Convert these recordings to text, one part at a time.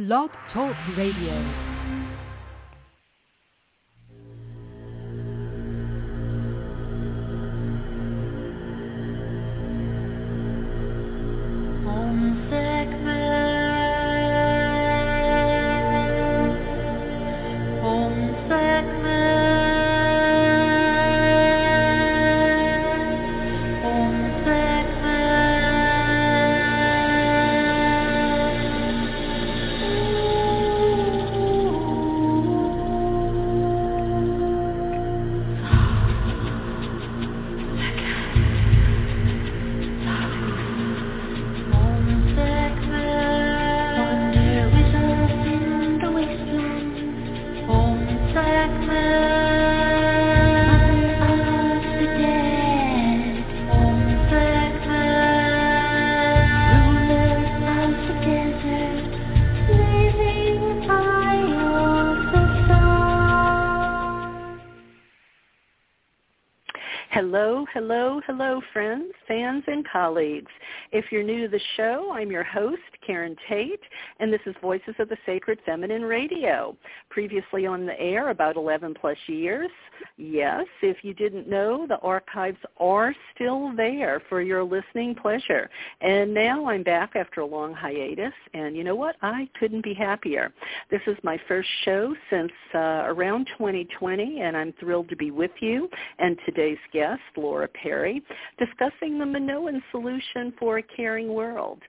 Blog Talk Radio. Colleagues. If you're new to the show, I'm your host, Karen Tate, and this is Voices of the Sacred Feminine Radio. Previously on the air about 11 plus years. Yes, if you didn't know, the archives are still there for your listening pleasure. And now I'm back after a long hiatus, and you know what? I couldn't be happier. This is my first show since uh, around 2020, and I'm thrilled to be with you and today's guest, Laura Perry, discussing the Minoan solution for a caring world.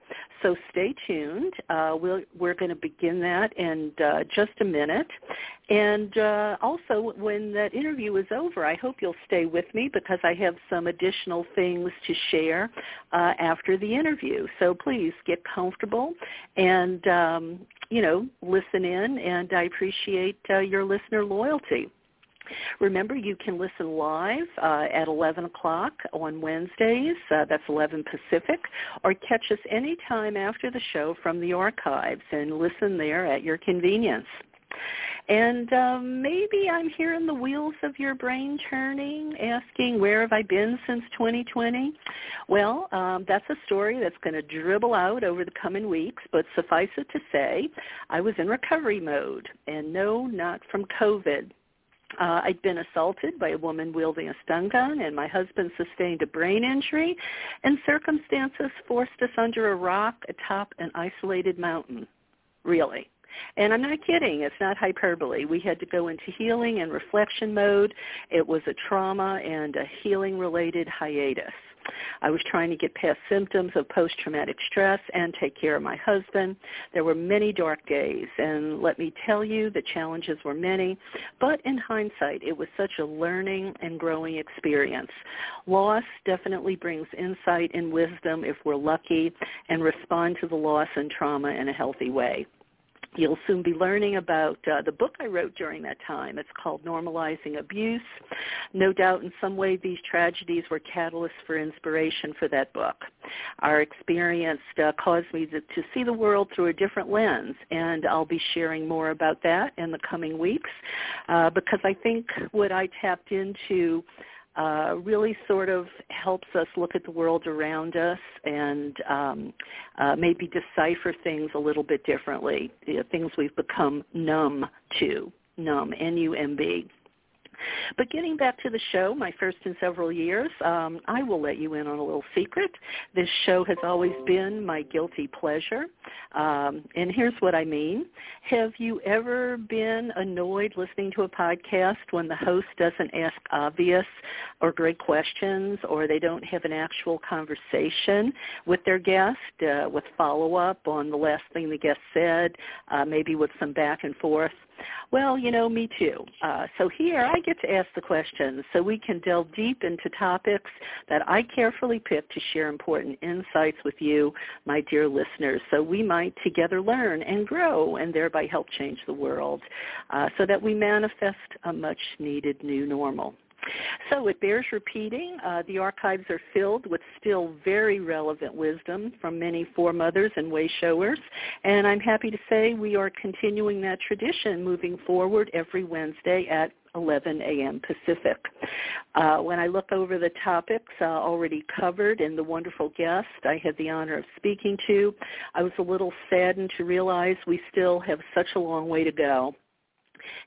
So stay tuned. Uh, we'll, we're going to begin that in uh, just a minute. And uh, also, when that interview is over, I hope you'll stay with me because I have some additional things to share uh, after the interview. So please get comfortable and, um, you know, listen in. And I appreciate uh, your listener loyalty. Remember, you can listen live uh, at 11 o'clock on Wednesdays. Uh, that's 11 Pacific. Or catch us anytime after the show from the archives and listen there at your convenience. And um, maybe I'm hearing the wheels of your brain turning, asking, where have I been since 2020? Well, um, that's a story that's going to dribble out over the coming weeks, but suffice it to say, I was in recovery mode. And no, not from COVID. Uh, I'd been assaulted by a woman wielding a stun gun, and my husband sustained a brain injury, and circumstances forced us under a rock atop an isolated mountain. Really. And I'm not kidding. It's not hyperbole. We had to go into healing and reflection mode. It was a trauma and a healing-related hiatus. I was trying to get past symptoms of post-traumatic stress and take care of my husband. There were many dark days, and let me tell you, the challenges were many. But in hindsight, it was such a learning and growing experience. Loss definitely brings insight and wisdom if we're lucky and respond to the loss and trauma in a healthy way. You'll soon be learning about uh, the book I wrote during that time. It's called Normalizing Abuse. No doubt in some way these tragedies were catalysts for inspiration for that book. Our experience uh, caused me to, to see the world through a different lens, and I'll be sharing more about that in the coming weeks uh, because I think what I tapped into uh, really sort of helps us look at the world around us and um, uh, maybe decipher things a little bit differently, you know, things we've become numb to, numb, N-U-M-B. But getting back to the show, my first in several years, um, I will let you in on a little secret. This show has always been my guilty pleasure. Um, and here's what I mean. Have you ever been annoyed listening to a podcast when the host doesn't ask obvious or great questions or they don't have an actual conversation with their guest uh, with follow-up on the last thing the guest said, uh, maybe with some back and forth? Well, you know, me too. Uh, so here I get to ask the questions so we can delve deep into topics that I carefully pick to share important insights with you, my dear listeners, so we might together learn and grow and thereby help change the world uh, so that we manifest a much needed new normal. So it bears repeating. Uh, the archives are filled with still very relevant wisdom from many foremothers and wayshowers, and I'm happy to say we are continuing that tradition moving forward every Wednesday at 11 a.m. Pacific. Uh, when I look over the topics uh, already covered and the wonderful guest I had the honor of speaking to, I was a little saddened to realize we still have such a long way to go.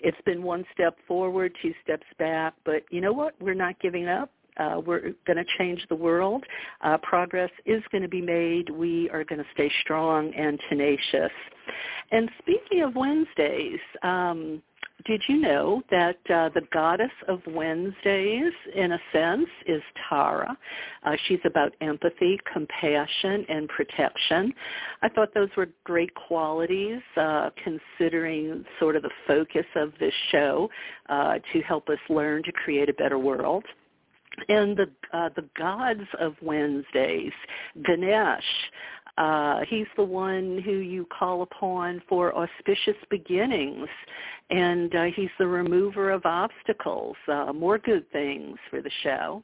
It's been one step forward, two steps back, but you know what? We're not giving up. Uh, we're going to change the world. Uh, progress is going to be made. We are going to stay strong and tenacious. And speaking of Wednesdays, um, did you know that uh, the goddess of Wednesdays, in a sense, is Tara? Uh, she's about empathy, compassion, and protection. I thought those were great qualities, uh, considering sort of the focus of this show uh, to help us learn to create a better world and the uh, the gods of Wednesdays, Ganesh. Uh, he's the one who you call upon for auspicious beginnings, and uh, he's the remover of obstacles. Uh, more good things for the show.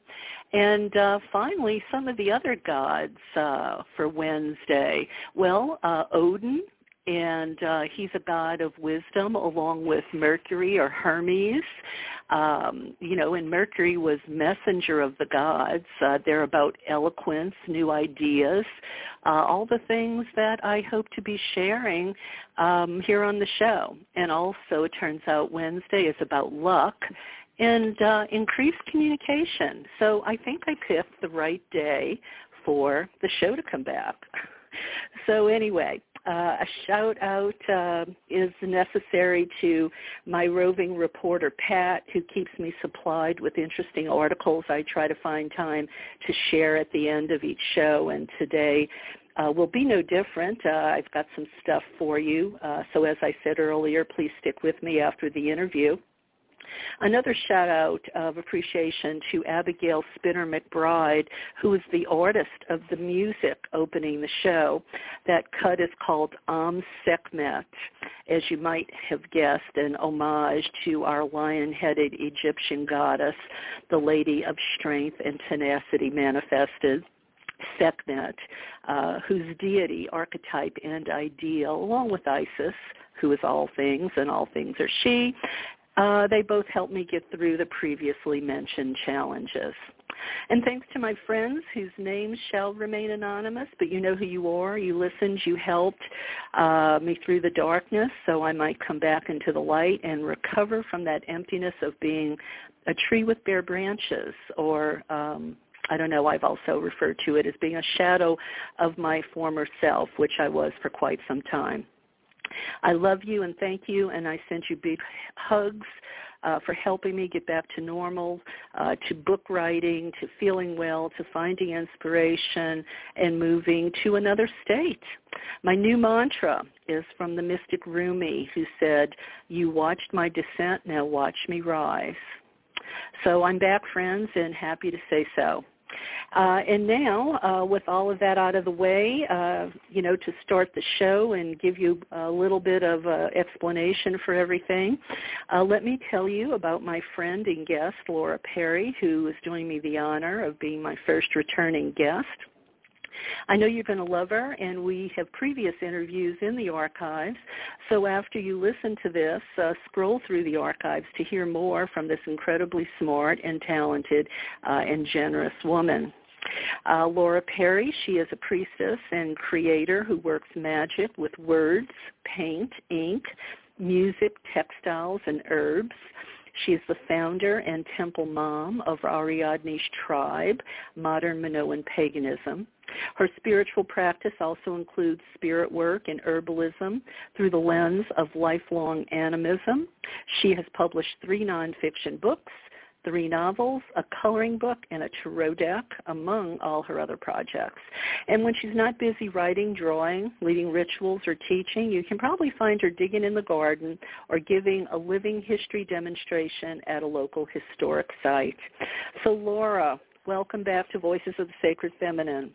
And uh, finally, some of the other gods uh, for Wednesday. Well, uh, Odin and uh, he's a god of wisdom along with Mercury or Hermes. Um, you know, and Mercury was messenger of the gods. Uh, they're about eloquence, new ideas, uh, all the things that I hope to be sharing um, here on the show. And also, it turns out Wednesday is about luck and uh, increased communication. So I think I picked the right day for the show to come back. so anyway, uh, a shout out uh, is necessary to my roving reporter Pat, who keeps me supplied with interesting articles. I try to find time to share at the end of each show, and today uh, will be no different. Uh, I've got some stuff for you. Uh, so as I said earlier, please stick with me after the interview. Another shout out of appreciation to Abigail Spinner McBride, who is the artist of the music opening the show. That cut is called Am Sekhmet, as you might have guessed, an homage to our lion-headed Egyptian goddess, the Lady of Strength and Tenacity manifested. Sekhmet, uh, whose deity, archetype, and ideal, along with Isis, who is all things and all things are she, uh, they both helped me get through the previously mentioned challenges. And thanks to my friends whose names shall remain anonymous, but you know who you are. You listened, you helped uh, me through the darkness so I might come back into the light and recover from that emptiness of being a tree with bare branches or um, I don't know, I've also referred to it as being a shadow of my former self, which I was for quite some time. I love you and thank you, and I send you big hugs uh, for helping me get back to normal, uh, to book writing, to feeling well, to finding inspiration, and moving to another state. My new mantra is from the mystic Rumi, who said, you watched my descent, now watch me rise. So I'm back, friends, and happy to say so. Uh, and now, uh, with all of that out of the way, uh, you know, to start the show and give you a little bit of uh, explanation for everything, uh, let me tell you about my friend and guest, Laura Perry, who is doing me the honor of being my first returning guest. I know you're going to love her, and we have previous interviews in the archives. So after you listen to this, uh, scroll through the archives to hear more from this incredibly smart and talented uh, and generous woman. Uh, Laura Perry, she is a priestess and creator who works magic with words, paint, ink, music, textiles, and herbs. She is the founder and temple mom of Ariadne's tribe, modern Minoan paganism. Her spiritual practice also includes spirit work and herbalism through the lens of lifelong animism. She has published three nonfiction books, three novels, a coloring book, and a tarot deck, among all her other projects. And when she's not busy writing, drawing, leading rituals, or teaching, you can probably find her digging in the garden or giving a living history demonstration at a local historic site. So Laura, welcome back to Voices of the Sacred Feminine.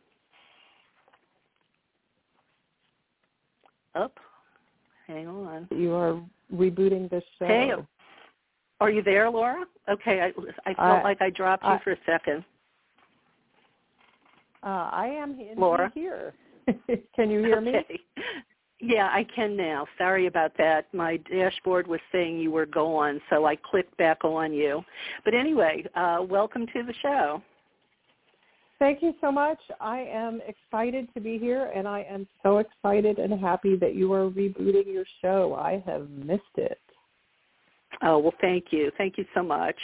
Up. Hang on. You are rebooting the show. Hey, are you there, Laura? Okay, I, I felt like I dropped you for a second. Uh, I am Laura? here. Can you hear okay. me? Yeah, I can now. Sorry about that. My dashboard was saying you were gone, so I clicked back on you. But anyway, uh, welcome to the show. Thank you so much. I am excited to be here, and I am so excited and happy that you are rebooting your show. I have missed it. Oh, well, thank you. Thank you so much.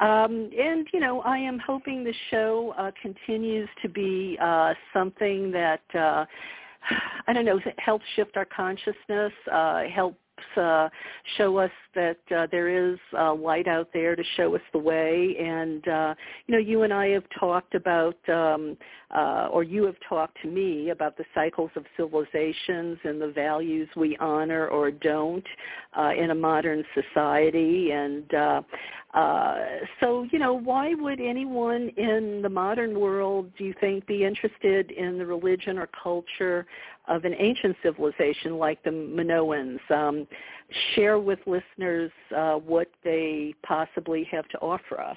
Um, and, you know, I am hoping the show uh, continues to be uh, something that, uh, I don't know, helps shift our consciousness, uh, help uh, show us that uh, there is uh, light out there to show us the way. And uh, you know, you and I have talked about, um, uh, or you have talked to me about the cycles of civilizations and the values we honor or don't uh, in a modern society. And uh, uh, so, you know, why would anyone in the modern world, do you think, be interested in the religion or culture of an ancient civilization like the Minoans. Um, share with listeners uh, what they possibly have to offer us.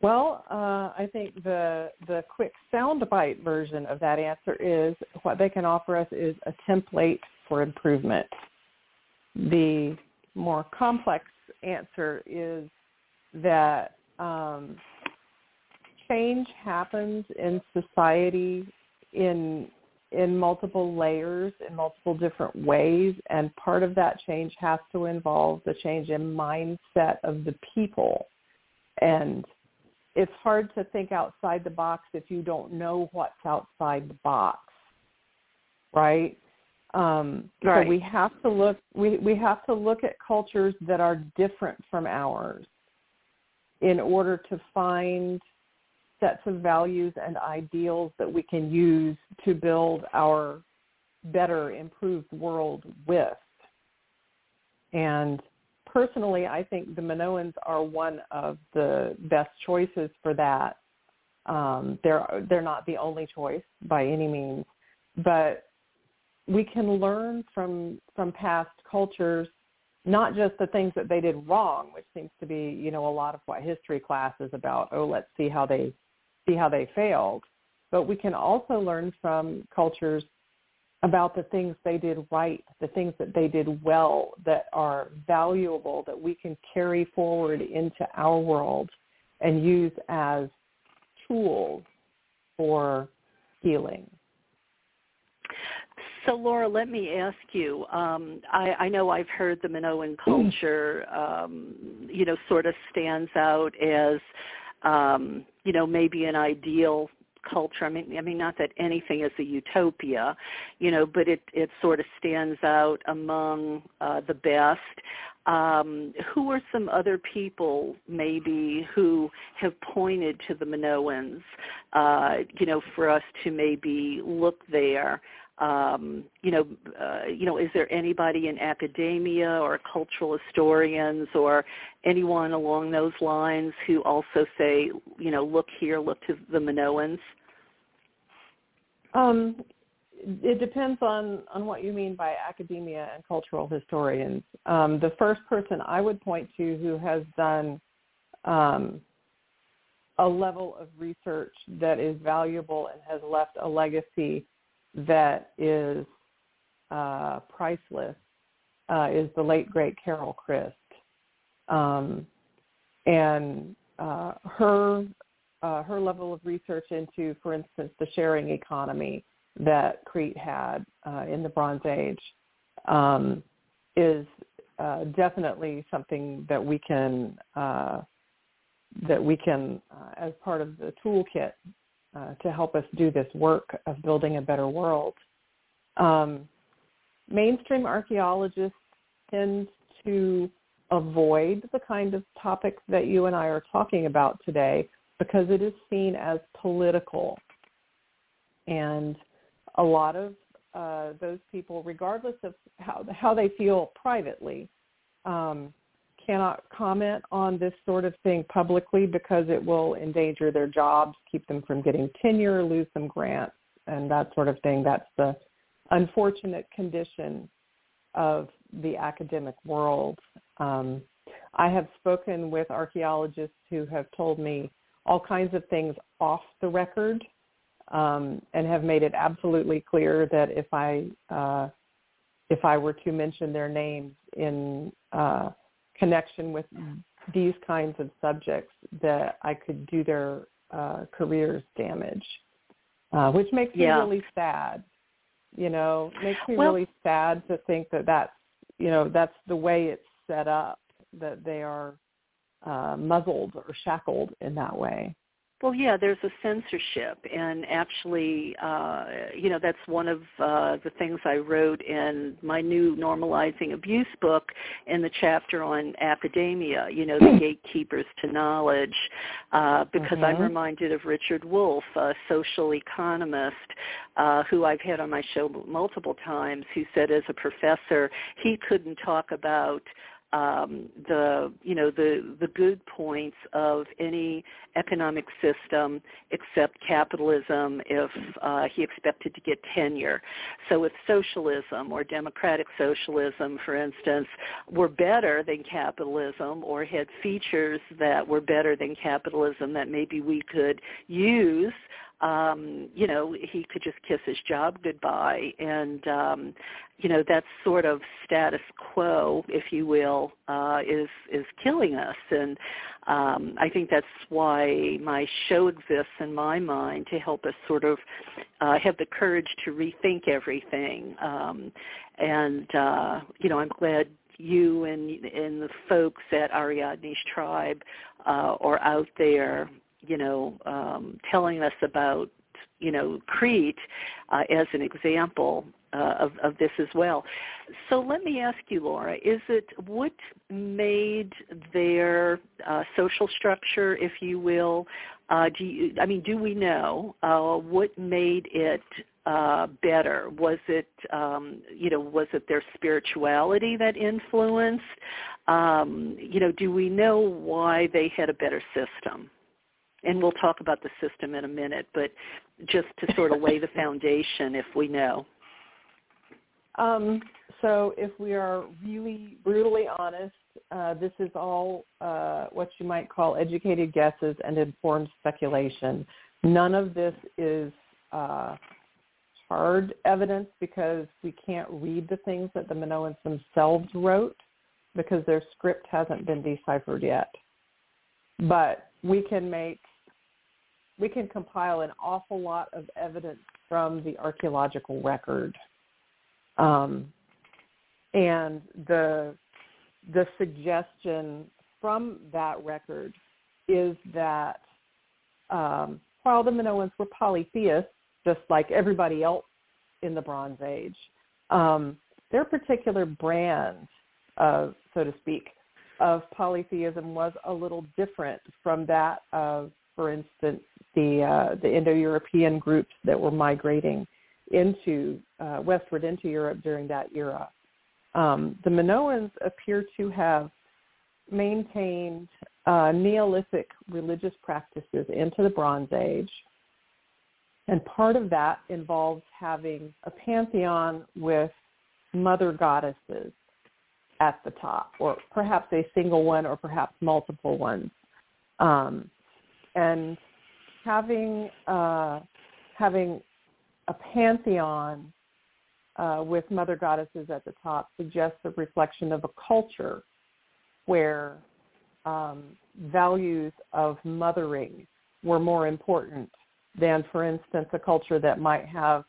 Well, uh, I think the the quick soundbite version of that answer is what they can offer us is a template for improvement. The more complex answer is that um, change happens in society in in multiple layers in multiple different ways and part of that change has to involve the change in mindset of the people and it's hard to think outside the box if you don't know what's outside the box right um right. so we have to look we we have to look at cultures that are different from ours in order to find sets of values and ideals that we can use to build our better, improved world with. And personally, I think the Minoans are one of the best choices for that. Um, they're they're not the only choice by any means, but we can learn from from past cultures not just the things that they did wrong, which seems to be you know a lot of what history class is about. Oh, let's see how they see how they failed. But we can also learn from cultures about the things they did right, the things that they did well that are valuable that we can carry forward into our world and use as tools for healing. So Laura, let me ask you. Um, I, I know I've heard the Minoan culture, um, you know, sort of stands out as um, you know, maybe an ideal culture. I mean, I mean, not that anything is a utopia, you know, but it it sort of stands out among uh, the best. Um, who are some other people maybe who have pointed to the Minoans, uh, you know, for us to maybe look there? um, you know, uh, you know, is there anybody in academia or cultural historians or anyone along those lines who also say, you know, look here, look to the Minoans? Um, it depends on on what you mean by academia and cultural historians. Um, the first person I would point to who has done um, a level of research that is valuable and has left a legacy that is uh, priceless uh, is the late great Carol Christ, um, and uh, her uh, her level of research into, for instance, the sharing economy that Crete had uh, in the Bronze Age um, is uh, definitely something that we can that we can, as part of the toolkit uh, to help us do this work of building a better world. Um, mainstream archaeologists tend to avoid the kind of topics that you and I are talking about today because it is seen as political. And a lot of uh, those people, regardless of how, how they feel privately, um, cannot comment on this sort of thing publicly because it will endanger their jobs, keep them from getting tenure, lose some grants, and that sort of thing. That's the unfortunate condition of the academic world. Um, I have spoken with archaeologists who have told me all kinds of things off the record um, and have made it absolutely clear that if I uh, if I were to mention their names in uh, connection with these kinds of subjects, that I could do their uh, careers damage, uh, which makes yeah. me really sad. You know, makes me well, really sad to think that that's you know that's the way it's set up that they are uh, muzzled or shackled in that way. Well, yeah, there's a censorship, and actually, uh, you know, that's one of uh, the things I wrote in my new normalizing abuse book in the chapter on academia. You know, the gatekeepers to knowledge, uh, because mm-hmm. I'm reminded of Richard Wolff, a social economist uh, who I've had on my show multiple times, who said as a professor he couldn't talk about um, the you know the the good points of any economic system except capitalism if uh, he expected to get tenure. So if socialism or democratic socialism, for instance, were better than capitalism or had features that were better than capitalism that maybe we could use um, you know, he could just kiss his job goodbye. And, um, you know, that sort of status quo, if you will, uh, is, is killing us. And um, I think that's why my show exists in my mind to help us sort of uh, have the courage to rethink everything. Um, and, uh, you know, I'm glad you and and the folks at Ariadne's tribe uh, are out there you know, um, telling us about, you know, Crete uh, as an example uh, of, of this as well. So let me ask you, Laura, is it what made their uh, social structure, if you will, uh, do you, I mean, do we know uh, what made it uh, better? Was it, um, you know, was it their spirituality that influenced? Um, you know, do we know why they had a better system? And we'll talk about the system in a minute, but just to sort of lay the foundation if we know. Um, so if we are really brutally honest, uh, this is all uh, what you might call educated guesses and informed speculation. None of this is uh, hard evidence because we can't read the things that the Minoans themselves wrote because their script hasn't been deciphered yet. But we can make we can compile an awful lot of evidence from the archaeological record. Um, and the the suggestion from that record is that um, while the Minoans were polytheists, just like everybody else in the Bronze Age, um, their particular brand, of, so to speak, of polytheism was a little different from that of, for instance, the uh, the Indo-European groups that were migrating into uh, westward into Europe during that era. Um, the Minoans appear to have maintained uh, Neolithic religious practices into the Bronze Age, and part of that involves having a pantheon with mother goddesses at the top, or perhaps a single one, or perhaps multiple ones. Um, and having uh, having a pantheon uh, with mother goddesses at the top suggests a reflection of a culture where um, values of mothering were more important than, for instance, a culture that might have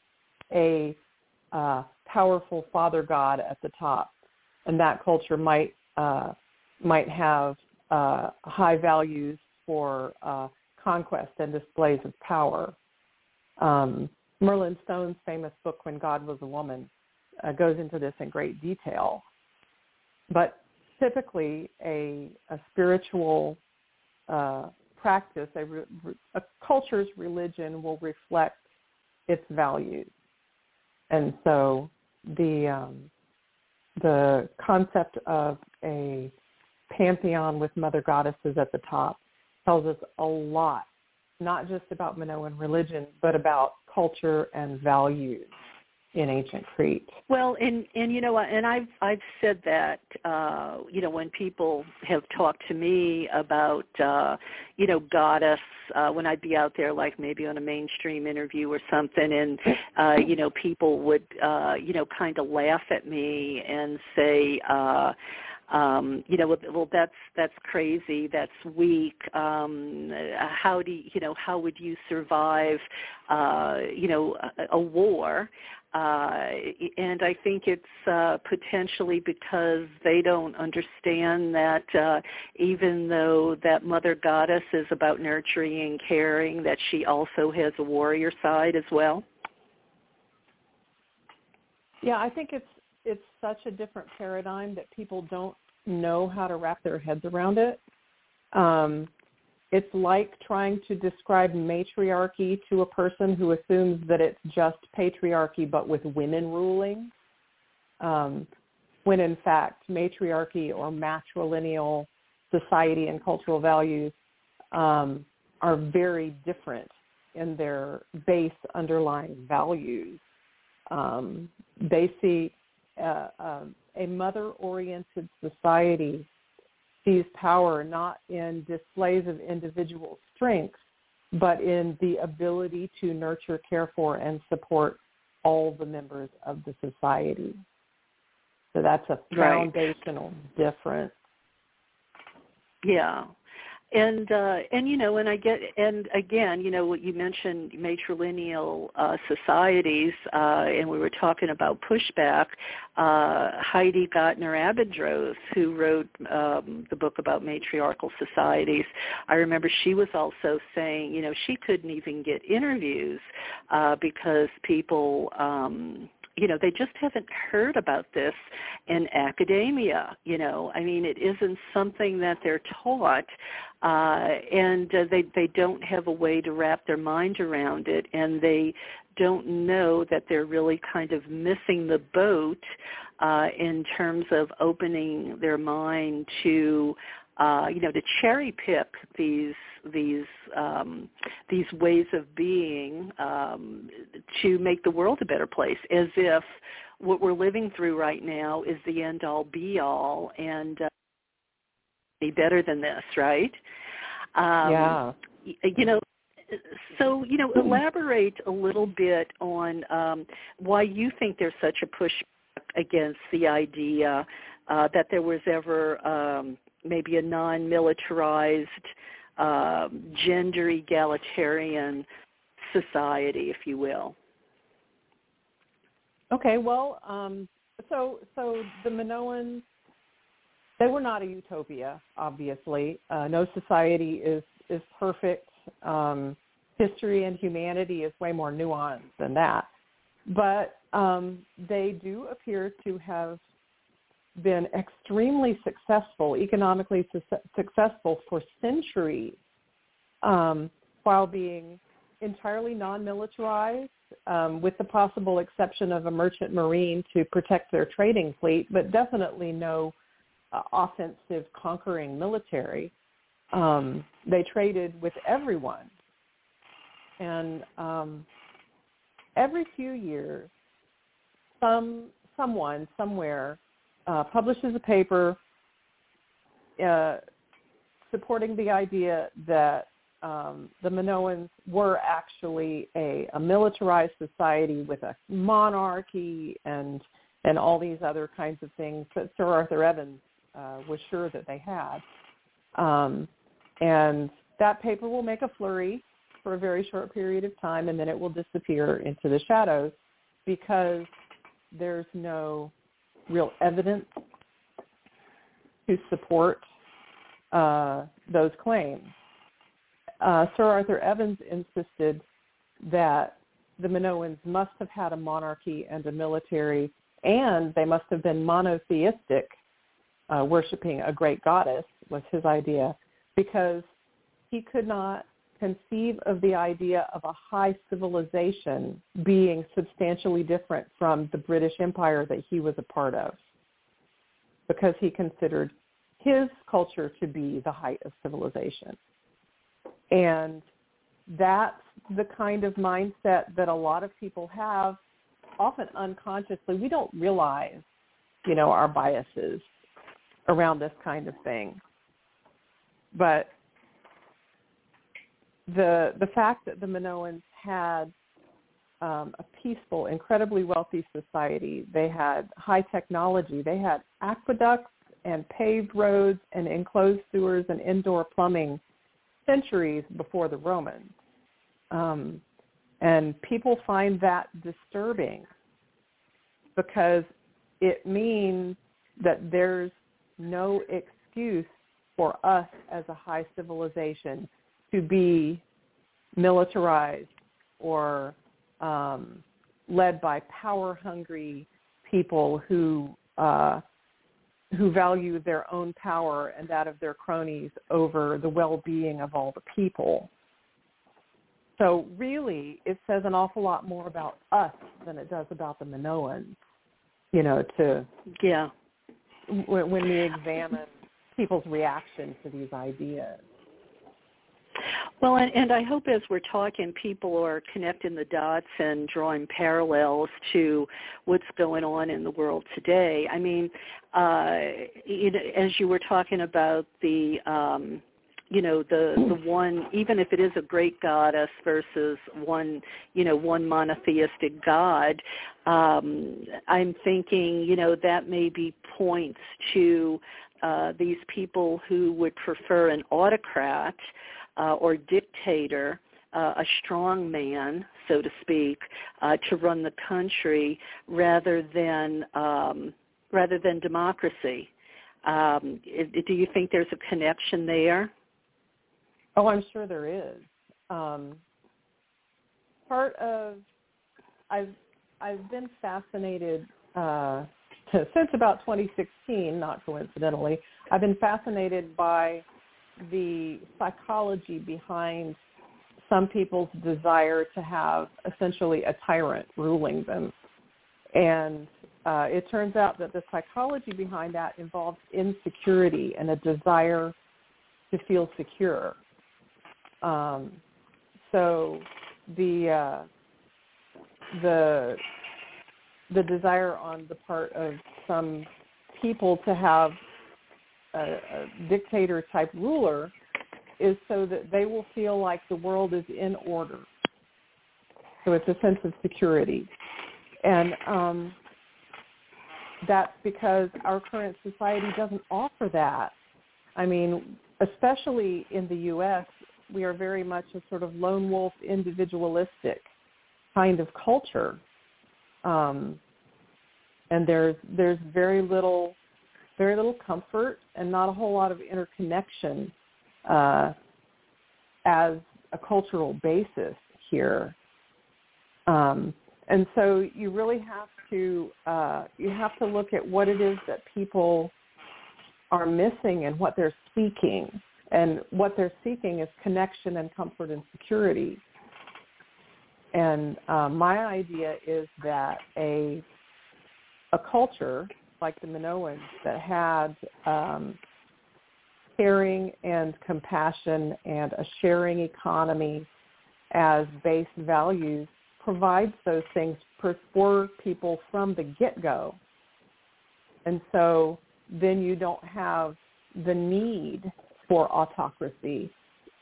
a uh, powerful father god at the top, and that culture might uh, might have uh, high values for uh, conquest and displays of power. Um, Merlin Stone's famous book, When God Was a Woman, uh, goes into this in great detail. But typically, a, a spiritual uh, practice, a, a culture's religion will reflect its values. And so the um, the concept of a pantheon with mother goddesses at the top tells us a lot, not just about Minoan religion, but about culture and values. in ancient Crete. Well, and and you know, and I've I've said that uh, you know when people have talked to me about uh, you know goddess uh, when I'd be out there like maybe on a mainstream interview or something, and uh, you know people would uh, you know kind of laugh at me and say. Uh, um, you know, well, that's that's crazy. That's weak. Um, how do you, you know? How would you survive? Uh, you know, a, a war? Uh, and I think it's uh, potentially because they don't understand that uh, even though that mother goddess is about nurturing and caring, that she also has a warrior side as well. Yeah, I think it's it's such a different paradigm that people don't know how to wrap their heads around it. Um, it's like trying to describe matriarchy to a person who assumes that it's just patriarchy but with women ruling, um, when in fact matriarchy or matrilineal society and cultural values um, are very different in their base underlying values. Um, they see uh, uh, a mother-oriented society sees power not in displays of individual strengths, but in the ability to nurture, care for, and support all the members of the society. So that's a foundational right. difference. Yeah, and uh and you know and i get and again you know what you mentioned matrilineal uh societies uh and we were talking about pushback uh Heide Göttner-Abendroth who wrote um the book about matriarchal societies. I remember she was also saying you know she couldn't even get interviews uh because people um you know they just haven't heard about this in academia you know. I mean it isn't something that they're taught uh and uh, they they don't have a way to wrap their mind around it and they don't know that they're really kind of missing the boat uh in terms of opening their mind to uh, you know, to cherry pick these these um, these ways of being um, to make the world a better place, as if what we're living through right now is the end all be all and uh, be better than this, right? Um, yeah. You know, so you know, elaborate a little bit on um, why you think there's such a push against the idea uh, that there was ever um, maybe a non-militarized, uh, gender egalitarian society, if you will. Okay, well, um, so so the Minoans, they were not a utopia, obviously. Uh, no society is is perfect. Um, history and humanity is way more nuanced than that. But um, they do appear to have been extremely successful, economically su- successful for centuries, um, while being entirely non-militarized, um, with the possible exception of a merchant marine to protect their trading fleet, but definitely no uh, offensive conquering military. Um, they traded with everyone, and um, every few years, some someone somewhere uh, publishes a paper uh, supporting the idea that um, the Minoans were actually a, a militarized society with a monarchy and and all these other kinds of things that Sir Arthur Evans uh, was sure that they had. Um, and that paper will make a flurry for a very short period of time, and then it will disappear into the shadows because there's no real evidence to support uh, those claims. Uh, Sir Arthur Evans insisted that the Minoans must have had a monarchy and a military, and they must have been monotheistic, uh, worshiping a great goddess was his idea, because he could not conceive of the idea of a high civilization being substantially different from the British Empire that he was a part of because he considered his culture to be the height of civilization. And that's the kind of mindset that a lot of people have often unconsciously we don't realize, you know, our biases around this kind of thing. But the the fact that the Minoans had um, a peaceful, incredibly wealthy society, they had high technology, they had aqueducts and paved roads and enclosed sewers and indoor plumbing centuries before the Romans. Um, and people find that disturbing because it means that there's no excuse for us as a high civilization to be militarized or um, led by power-hungry people who uh, who value their own power and that of their cronies over the well-being of all the people. So really, it says an awful lot more about us than it does about the Minoans. You know, to yeah, when, when we examine people's reaction to these ideas. Well, and, and I hope as we're talking, people are connecting the dots and drawing parallels to what's going on in the world today. I mean, uh, you as you were talking about the um, you know the the one even if it is a great goddess versus one you know one monotheistic god um i'm thinking you know that maybe points to uh these people who would prefer an autocrat uh, or dictator, uh, a strong man, so to speak, uh, to run the country rather than um, rather than democracy. Um, do you think there's a connection there? Oh, I'm sure there is. Um, part of I've I've been fascinated uh, to, since about 2016, not coincidentally. I've been fascinated by the psychology behind some people's desire to have essentially a tyrant ruling them. And uh, it turns out that the psychology behind that involves insecurity and a desire to feel secure. Um, so the uh, the the desire on the part of some people to have a, a dictator type ruler is so that they will feel like the world is in order. So it's a sense of security. And um, that's because our current society doesn't offer that. I mean, especially in the U.S., we are very much a sort of lone wolf, individualistic kind of culture. Um, and there's there's very little very little comfort and not a whole lot of interconnection uh, as a cultural basis here. Um, and so you really have to uh, you have to look at what it is that people are missing and what they're seeking. And what they're seeking is connection and comfort and security. And uh, my idea is that a a culture like the Minoans that had um, caring and compassion and a sharing economy as base values provides those things for people from the get-go. And so then you don't have the need for autocracy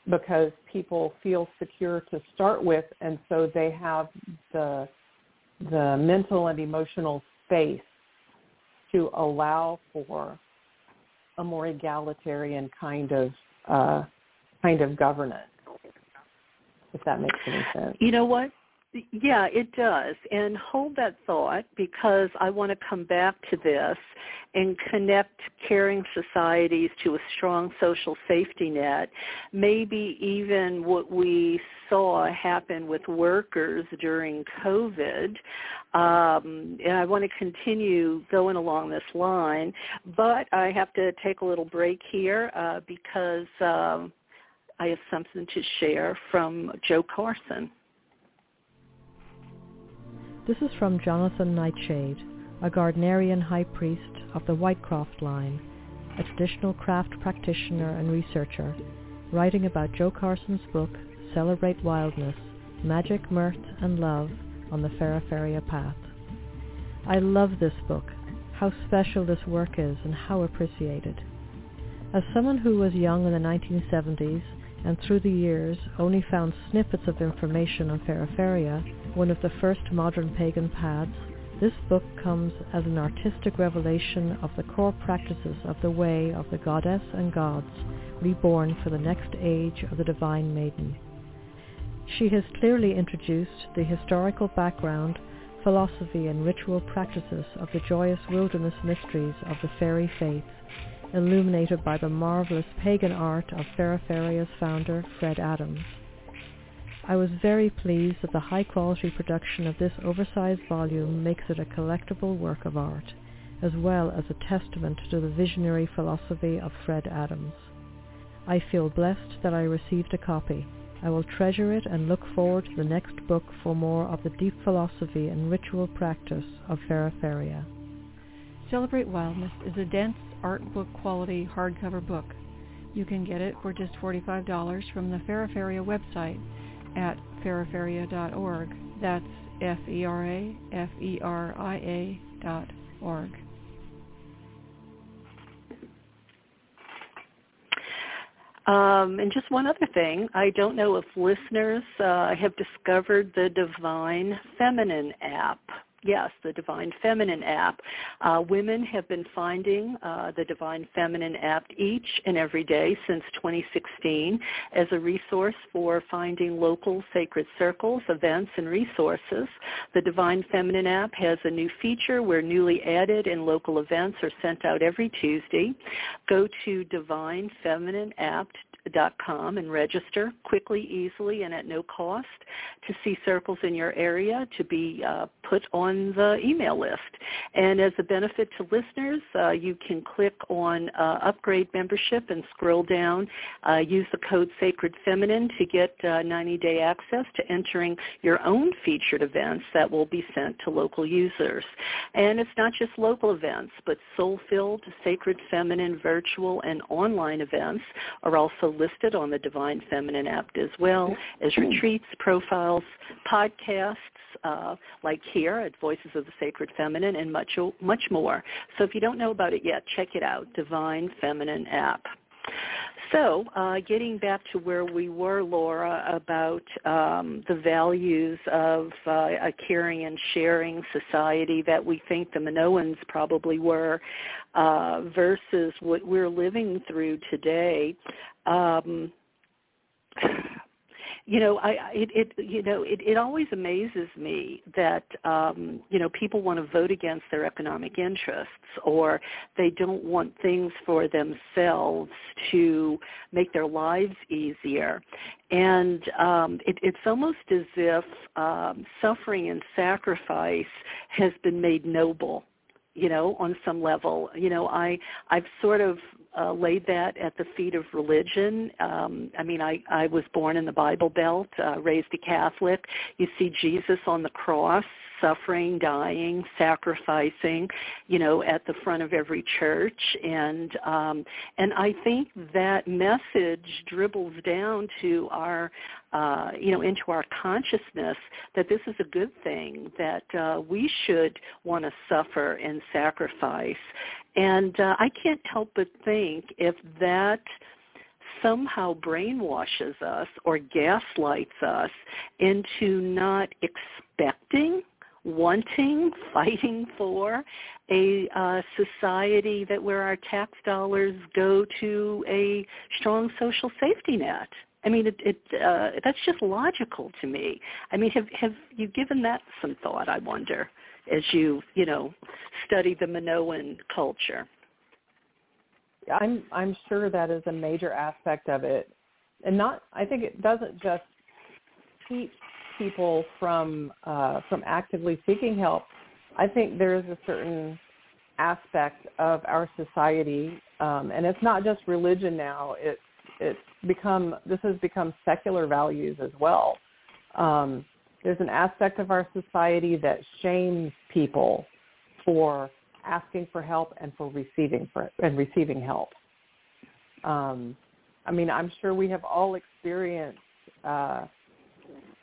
because people feel secure to start with and so they have the the mental and emotional space to allow for a more egalitarian kind of uh, kind of governance. If that makes any sense. You know what? Yeah, it does. And hold that thought because I want to come back to this and connect caring societies to a strong social safety net. Maybe even what we saw happen with workers during COVID. Um, and I want to continue going along this line, but I have to take a little break here uh, because um, I have something to share from Jo Carson. This is from Jonathan Nightshade, a Gardnerian high priest of the Whitecroft line, a traditional craft practitioner and researcher, writing about Jo Carson's book, Celebrate Wildness, Magic, Mirth, and Love on the Feraferia Path. I love this book, how special this work is and how appreciated. As someone who was young in the 1970s and through the years only found snippets of information on Feraferia, one of the first modern pagan paths, this book comes as an artistic revelation of the core practices of the way of the goddess and gods reborn for the next age of the Divine Maiden. She has clearly introduced the historical background, philosophy and ritual practices of the joyous wilderness mysteries of the fairy faith, illuminated by the marvelous pagan art of Feraferia's founder, Fred Adams. I was very pleased that the high-quality production of this oversized volume makes it a collectible work of art, as well as a testament to the visionary philosophy of Fred Adams. I feel blessed that I received a copy. I will treasure it and look forward to the next book for more of the deep philosophy and ritual practice of Feraferia. Celebrate Wildness is a dense art book quality hardcover book. You can get it for just $45 from the Feraferia website at feraferia.org. That's F-E-R-A-F-E-R-I-A dot org. Um, and just one other thing, I don't know if listeners uh, have discovered the Divine Feminine app yes, the Divine Feminine app. Uh, women have been finding uh, the Divine Feminine app each and every day since 2016 as a resource for finding local sacred circles, events, and resources. The Divine Feminine app has a new feature where newly added and local events are sent out every Tuesday. Go to divinefeminineapp com and register quickly, easily, and at no cost to see circles in your area to be uh, put on the email list. And as a benefit to listeners, uh, you can click on uh, Upgrade Membership and scroll down. Uh, use the code Sacred Feminine to get 90-day uh, access to entering your own featured events that will be sent to local users. And it's not just local events, but soul-filled, sacred feminine, virtual, and online events are also listed on the Divine Feminine app as well as retreats, profiles, podcasts, uh, like here at Voices of the Sacred Feminine, and much much more. So if you don't know about it yet, check it out, Divine Feminine app. So, uh, getting back to where we were, Laura, about um, the values of uh, a caring and sharing society that we think the Minoans probably were, uh, versus what we're living through today. Um, you know, I it, it you know it, it always amazes me that um, you know people want to vote against their economic interests or they don't want things for themselves to make their lives easier, and um, it, it's almost as if um, suffering and sacrifice has been made noble you know on some level you know i i've sort of uh, laid that at the feet of religion. Um, I mean, I, I was born in the Bible Belt, uh, raised a Catholic. You see Jesus on the cross, suffering, dying, sacrificing, you know, at the front of every church. And um, and I think that message dribbles down to our uh, you know, into our consciousness that this is a good thing, that uh, we should want to suffer and sacrifice. And uh, I can't help but think if that somehow brainwashes us or gaslights us into not expecting wanting, fighting for a uh, society that where our tax dollars go to a strong social safety net. I mean, it, it uh, that's just logical to me. I mean, have have you given that some thought? I wonder as you you know study the Minoan culture? I'm I'm sure that is a major aspect of it, and not. I think it doesn't just keep people from uh, from actively seeking help. I think there is a certain aspect of our society, um, and it's not just religion now. It's it's become this has become secular values as well. Um, there's an aspect of our society that shames people for asking for help and for receiving for and receiving help. Um, I mean, I'm sure we have all experienced uh,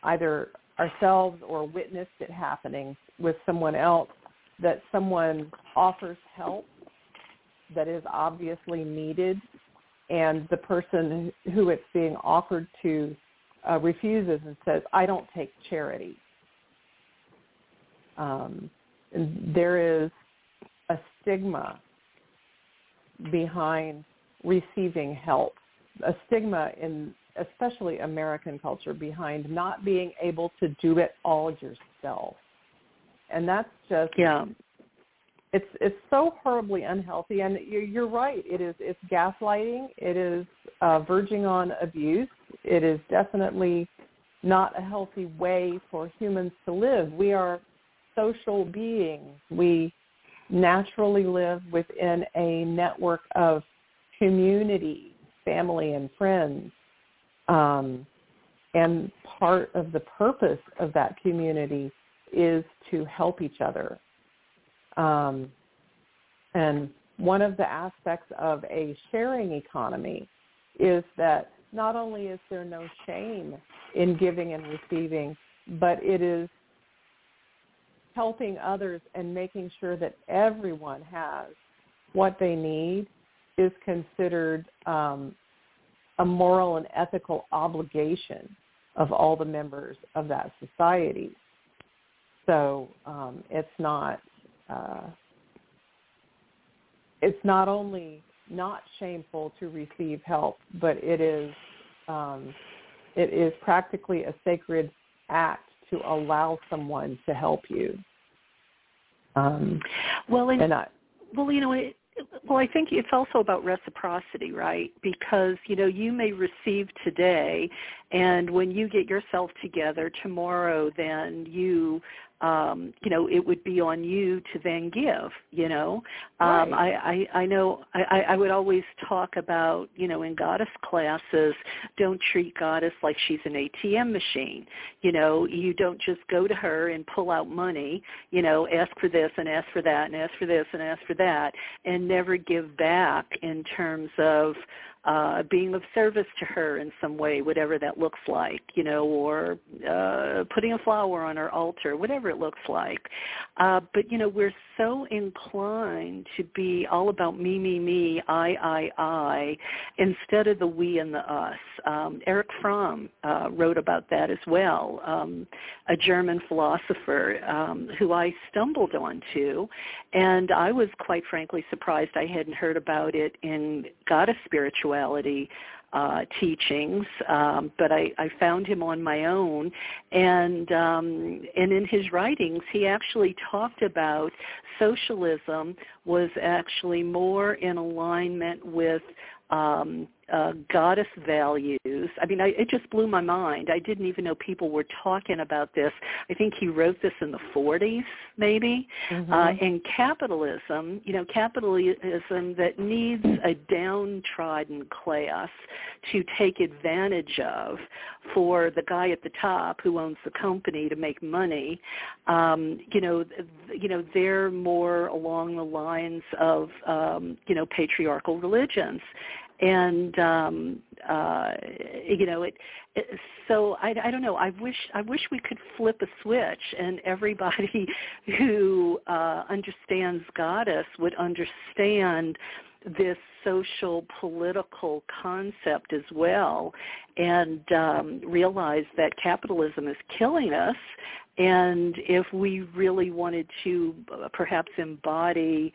either ourselves or witnessed it happening with someone else that someone offers help that is obviously needed and the person who it's being offered to uh, refuses and says, I don't take charity. Um, there is a stigma behind receiving help, a stigma in especially American culture behind not being able to do it all yourself. And that's just yeah. It's it's so horribly unhealthy, and you're, you're right. It is it's gaslighting. It is uh, verging on abuse. It is definitely not a healthy way for humans to live. We are social beings. We naturally live within a network of community, family and friends. Um, and part of the purpose of that community is to help each other. Um, and one of the aspects of a sharing economy is that not only is there no shame in giving and receiving, but it is helping others and making sure that everyone has what they need is considered um, a moral and ethical obligation of all the members of that society. So um, it's not uh, it's not only not shameful to receive help, but it is um, it is practically a sacred act to allow someone to help you. Um, well, and, and I, well, you know, it, well, I think it's also about reciprocity, right? Because, you know, you may receive today and when you get yourself together tomorrow, then you um, you know, it would be on you to then give, you know. Um, right. I, I, I know I, I would always talk about, you know, in goddess classes, don't treat goddess like she's an ATM machine. You know, you don't just go to her and pull out money, you know, ask for this and ask for that and ask for this and ask for that and never give back in terms of uh, being of service to her in some way, whatever that looks like, you know, or uh, putting a flower on her altar, whatever it looks like. Uh, but, you know, we're so inclined to be all about me, me, me, I, I, I, instead of the we and the us. Um, Erich Fromm uh, wrote about that as well, um, a German philosopher um, who I stumbled onto, and I was quite frankly surprised I hadn't heard about it in goddess spirituality spirituality uh, teachings, um, but I, I found him on my own, and um, and in his writings, he actually talked about socialism was actually more in alignment with um, uh, goddess values. I mean, I, it just blew my mind. I didn't even know people were talking about this. I think he wrote this in the 40s, maybe. Mm-hmm. Uh, and capitalism, you know, capitalism that needs a downtrodden class to take advantage of for the guy at the top who owns the company to make money. Um, you know, you know, they're more along the lines of, um, you know, patriarchal religions and um uh you know it, it so i i don't know. I wish i wish we could flip a switch and everybody who uh understands goddess would understand this social political concept as well and um realize that capitalism is killing us. And if we really wanted to uh, perhaps embody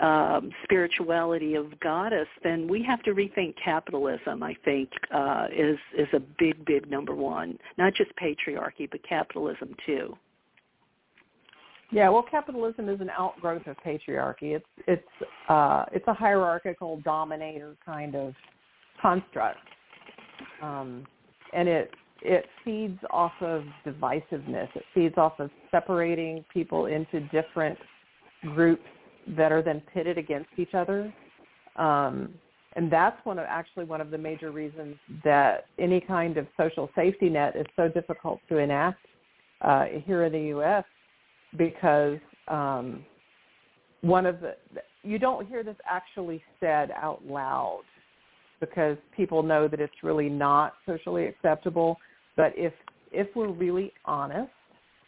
um, spirituality of goddess, then we have to rethink capitalism. I think uh, is is a big, big number one. Not just patriarchy, but capitalism too. Yeah, well, capitalism is an outgrowth of patriarchy. It's it's uh, it's a hierarchical dominator kind of construct, um, and it it feeds off of divisiveness. It feeds off of separating people into different groups that are then pitted against each other. Um, and that's one of actually one of the major reasons that any kind of social safety net is so difficult to enact uh, here in the U.S. because um, one of the you don't hear this actually said out loud because people know that it's really not socially acceptable. But if if we're really honest,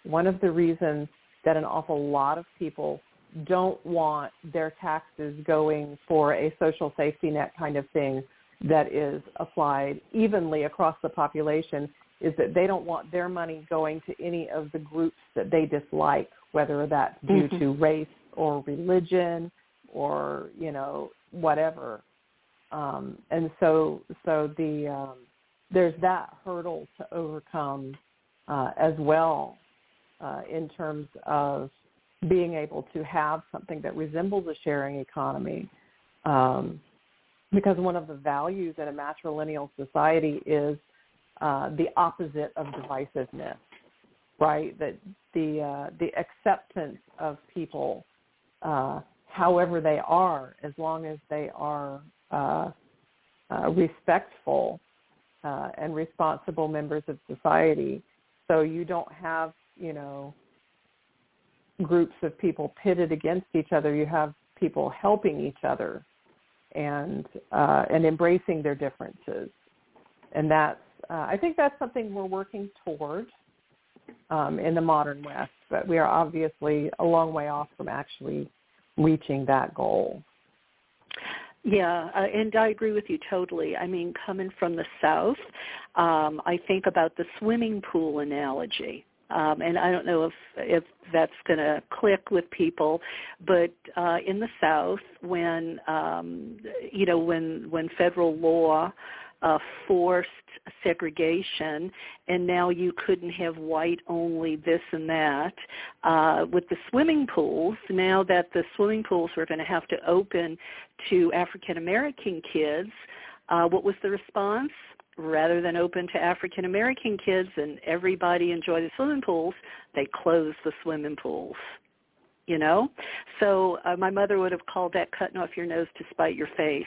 one of the reasons that an awful lot of people don't want their taxes going for a social safety net kind of thing that is applied evenly across the population is that they don't want their money going to any of the groups that they dislike, whether that's due mm-hmm. to race or religion or, you know, whatever. Um, and so, so the, um, there's that hurdle to overcome uh, as well uh, in terms of being able to have something that resembles a sharing economy. Um, because one of the values in a matrilineal society is uh, the opposite of divisiveness, right? That the uh, the acceptance of people, uh, however they are, as long as they are uh, uh, respectful uh, and responsible members of society. So you don't have, you know, groups of people pitted against each other. You have people helping each other and uh, and embracing their differences. And that's uh, I think that's something we're working toward um, in the modern West, but we are obviously a long way off from actually reaching that goal. Yeah, uh, and I agree with you totally. I mean, coming from the South, um, I think about the swimming pool analogy. Um, and I don't know if if that's going to click with people, but uh, in the South, when um, you know when when federal law uh, forced segregation, and now you couldn't have white only this and that. Uh, with the swimming pools, now that the swimming pools were going to have to open to African American kids, uh, what was the response? Rather than open to African American kids and everybody enjoy the swimming pools, they closed the swimming pools you know? So uh, my mother would have called that cutting off your nose to spite your face.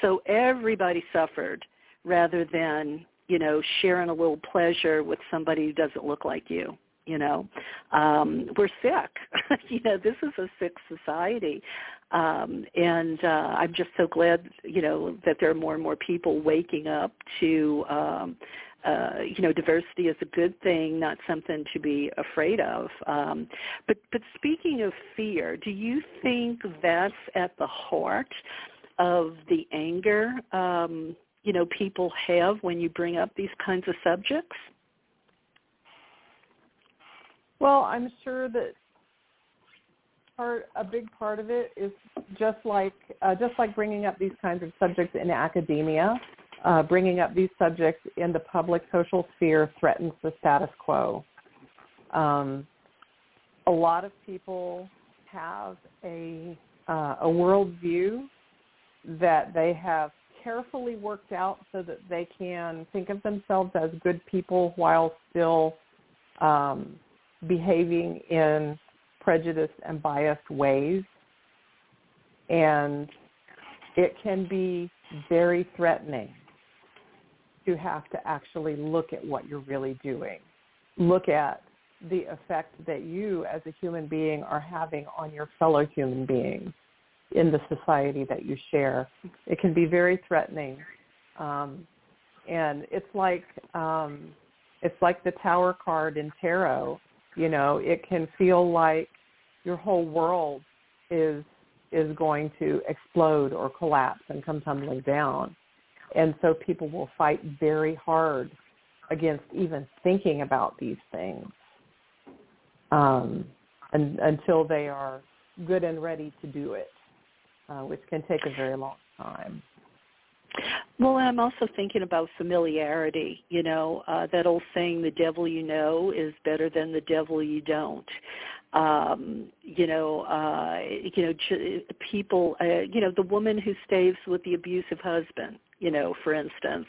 So everybody suffered rather than you know sharing a little pleasure with somebody who doesn't look like you you know? Um we're sick. You know this is a sick society um and uh i'm just so glad you know that there are more and more people waking up to um uh, you know, diversity is a good thing, not something to be afraid of. Um, but but speaking of fear, do you think that's at the heart of the anger um, you know people have when you bring up these kinds of subjects? Well, I'm sure that part a big part of it is just like uh, just like bringing up these kinds of subjects in academia, uh, bringing up these subjects in the public social sphere threatens the status quo. Um, a lot of people have a uh, a worldview that they have carefully worked out so that they can think of themselves as good people while still um, behaving in prejudiced and biased ways. And it can be very threatening to have to actually look at what you're really doing. Look at the effect that you as a human being are having on your fellow human beings in the society that you share. It can be very threatening, um, and it's like um, it's like the Tower card in tarot. You know, it can feel like your whole world is is going to explode or collapse and come tumbling down. And so people will fight very hard against even thinking about these things um, and, until they are good and ready to do it uh, which can take a very long time. Well, I'm also thinking about familiarity. You know, uh, that old saying, "The devil you know is better than the devil you don't." Um, you know, uh, you know, ch- people. Uh, you know, the woman who stays with the abusive husband. You know, for instance,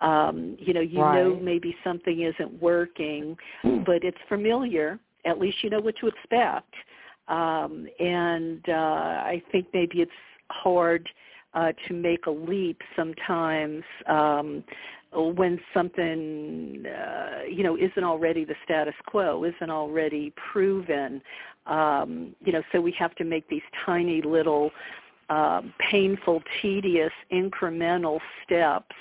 um, you know, you right. know maybe something isn't working, but it's familiar. At least you know what to expect um, and uh, I think maybe it's hard uh, to make a leap sometimes um, when something uh, you know isn't already the status quo, isn't already proven. Um, you know, so we have to make these tiny little um, painful, tedious, incremental steps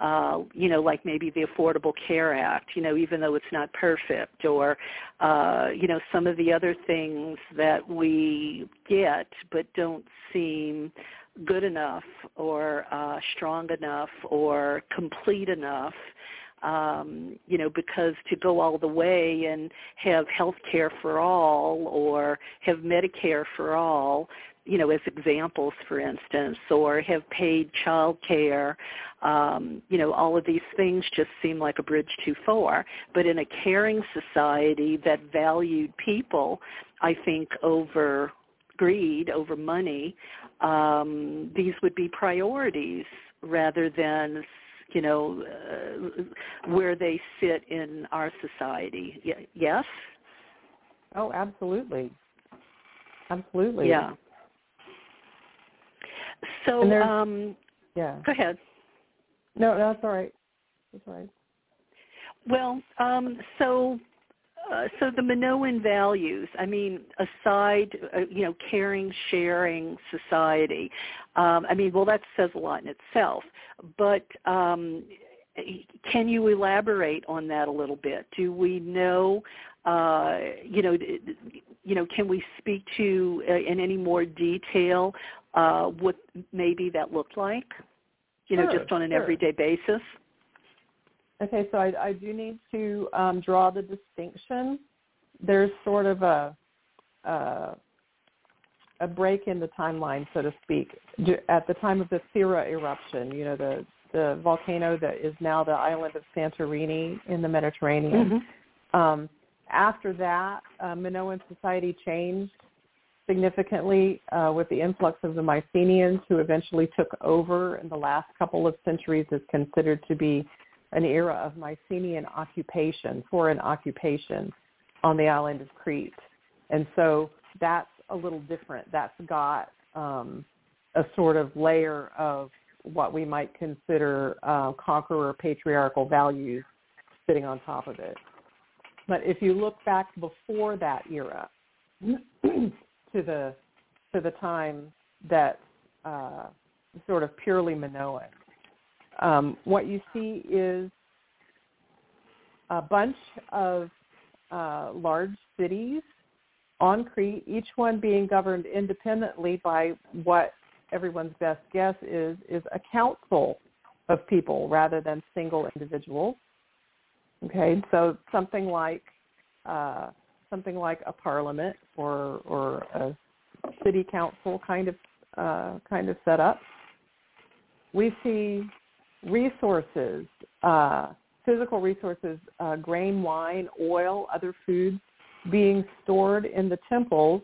uh, you know, like maybe the Affordable Care Act, you know, even though it's not perfect, or, uh, you know, some of the other things that we get but don't seem good enough or uh, strong enough or complete enough um, you know, because to go all the way and have health care for all or have Medicare for all, you know, as examples, for instance, or have paid child care, um, you know, all of these things just seem like a bridge too far. But in a caring society that valued people, I think, over greed, over money, um, these would be priorities rather than you know uh, where they sit in our society. Y- yes? Oh absolutely. Absolutely. Yeah. So um yeah. go ahead. No, no that's all right. That's all right. Well um so uh, so the Minoan values, I mean, aside, uh, you know, caring, sharing society, um, I mean, well, that says a lot in itself. But um, can you elaborate on that a little bit? Do we know, uh, you know, you know, can we speak to uh, in any more detail uh, what maybe that looked like? You sure, know, just on an sure. everyday basis. Okay, so I, I do need to um, draw the distinction. There's sort of a, a a break in the timeline, so to speak. At the time of the Thera eruption, you know, the the volcano that is now the island of Santorini in the Mediterranean. Mm-hmm. Um, after that, uh, Minoan society changed significantly uh, with the influx of the Mycenaeans, who eventually took over in the last couple of centuries, is considered to be an era of Mycenaean occupation, foreign occupation on the island of Crete. And so that's a little different. That's got um, a sort of layer of what we might consider uh, conqueror patriarchal values sitting on top of it. But if you look back before that era to the to the time that uh, sort of purely Minoan, um, what you see is a bunch of uh, large cities on Crete, each one being governed independently by what everyone's best guess is is a council of people rather than single individuals. Okay, so something like uh, something like a parliament or or a city council kind of uh, kind of setup. We see resources, uh, physical resources, uh, grain, wine, oil, other foods being stored in the temples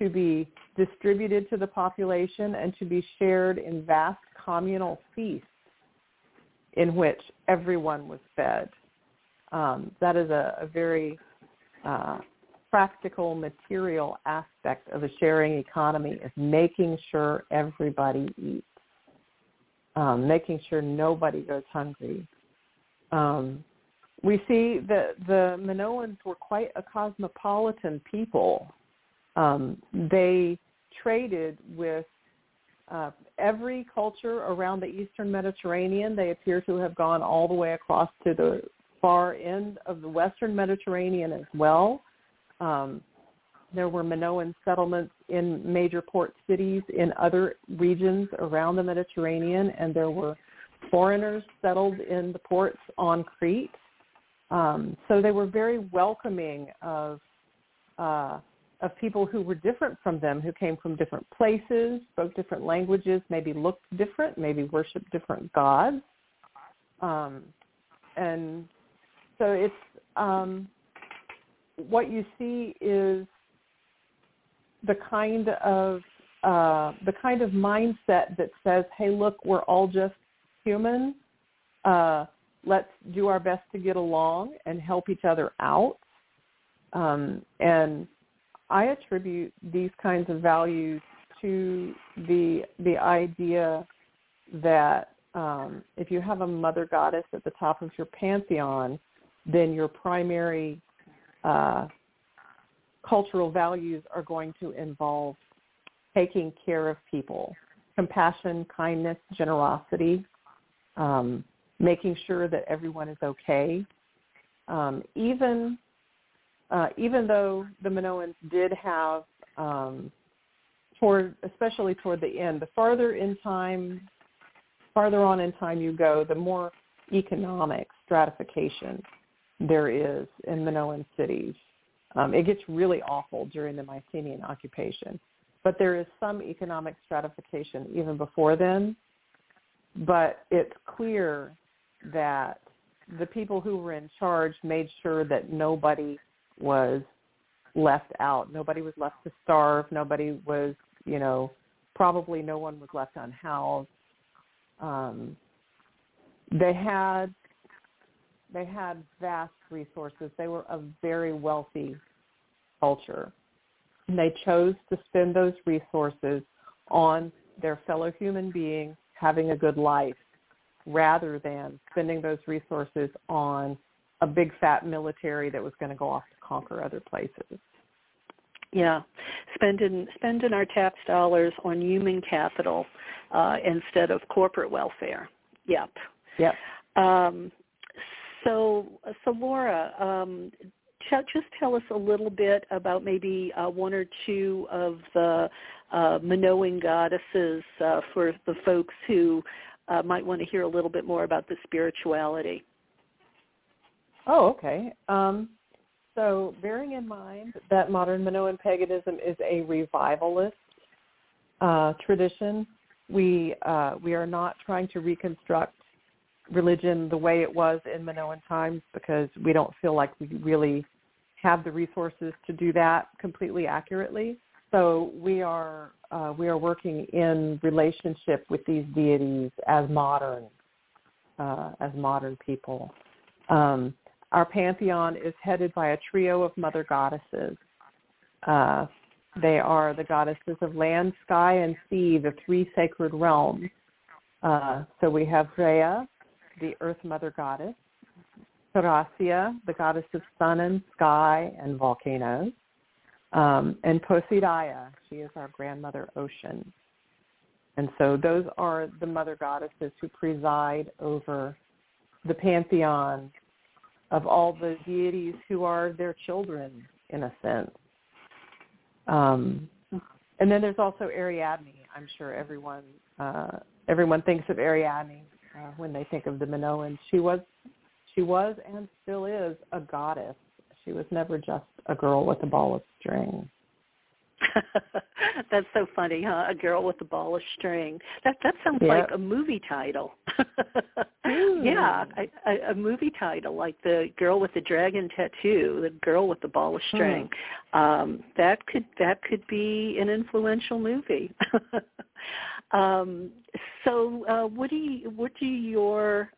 to be distributed to the population and to be shared in vast communal feasts in which everyone was fed. Um, that is a, a very uh, practical, material aspect of a sharing economy is making sure everybody eats, um, making sure nobody goes hungry. Um, we see that the Minoans were quite a cosmopolitan people. Um, they traded with uh, every culture around the eastern Mediterranean. They appear to have gone all the way across to the far end of the western Mediterranean as well. Um, there were Minoan settlements in major port cities in other regions around the Mediterranean, and there were foreigners settled in the ports on Crete. Um, so they were very welcoming of uh, of people who were different from them, who came from different places, spoke different languages, maybe looked different, maybe worshipped different gods. Um, and so it's um, what you see is the kind of uh, the kind of mindset that says, "Hey, look, we're all just human. Uh, let's do our best to get along and help each other out." Um, and I attribute these kinds of values to the the idea that um, if you have a mother goddess at the top of your pantheon, then your primary uh, cultural values are going to involve taking care of people, compassion, kindness, generosity, um, making sure that everyone is okay. Um, even uh, even though the Minoans did have um, toward especially toward the end, the farther in time, farther on in time you go, the more economic stratification there is in Minoan cities. Um, it gets really awful during the Mycenaean occupation, but there is some economic stratification even before then. But it's clear that the people who were in charge made sure that nobody was left out. Nobody was left to starve. Nobody was, you know, probably no one was left unhoused. Um, they had they had vast resources. They were a very wealthy culture. And they chose to spend those resources on their fellow human beings having a good life rather than spending those resources on a big fat military that was going to go off to conquer other places. Yeah, spending spending our tax dollars on human capital uh, instead of corporate welfare. Yep. Yep. Um, so, so Laura, um, just tell us a little bit about maybe uh, one or two of the uh, Minoan goddesses uh, for the folks who uh, might want to hear a little bit more about the spirituality. Oh, okay. Um, so bearing in mind that modern Minoan paganism is a revivalist uh, tradition, we uh, we are not trying to reconstruct religion the way it was in Minoan times because we don't feel like we really have the resources to do that completely accurately. So we are uh, we are working in relationship with these deities as modern uh, as modern people. Um, our pantheon is headed by a trio of mother goddesses. Uh, they are the goddesses of land, sky, and sea, the three sacred realms. Uh, so we have Rhea, the earth mother goddess, Therasia, the goddess of sun and sky and volcanoes, um, and Posidaeja, she is our grandmother ocean. And so those are the mother goddesses who preside over the pantheon of all the deities who are their children, in a sense. Um, and then there's also Ariadne. I'm sure everyone uh, everyone thinks of Ariadne uh, when they think of the Minoans. She was she was and still is a goddess. She was never just a girl with a ball of string. That's so funny, huh? A girl with a ball of string. That that sounds yep. like a movie title. yeah, a, a, a movie title like the girl with the dragon tattoo, the girl with the ball of string. Hmm. Um, that could that could be an influential movie. um, so, uh, what do you what do your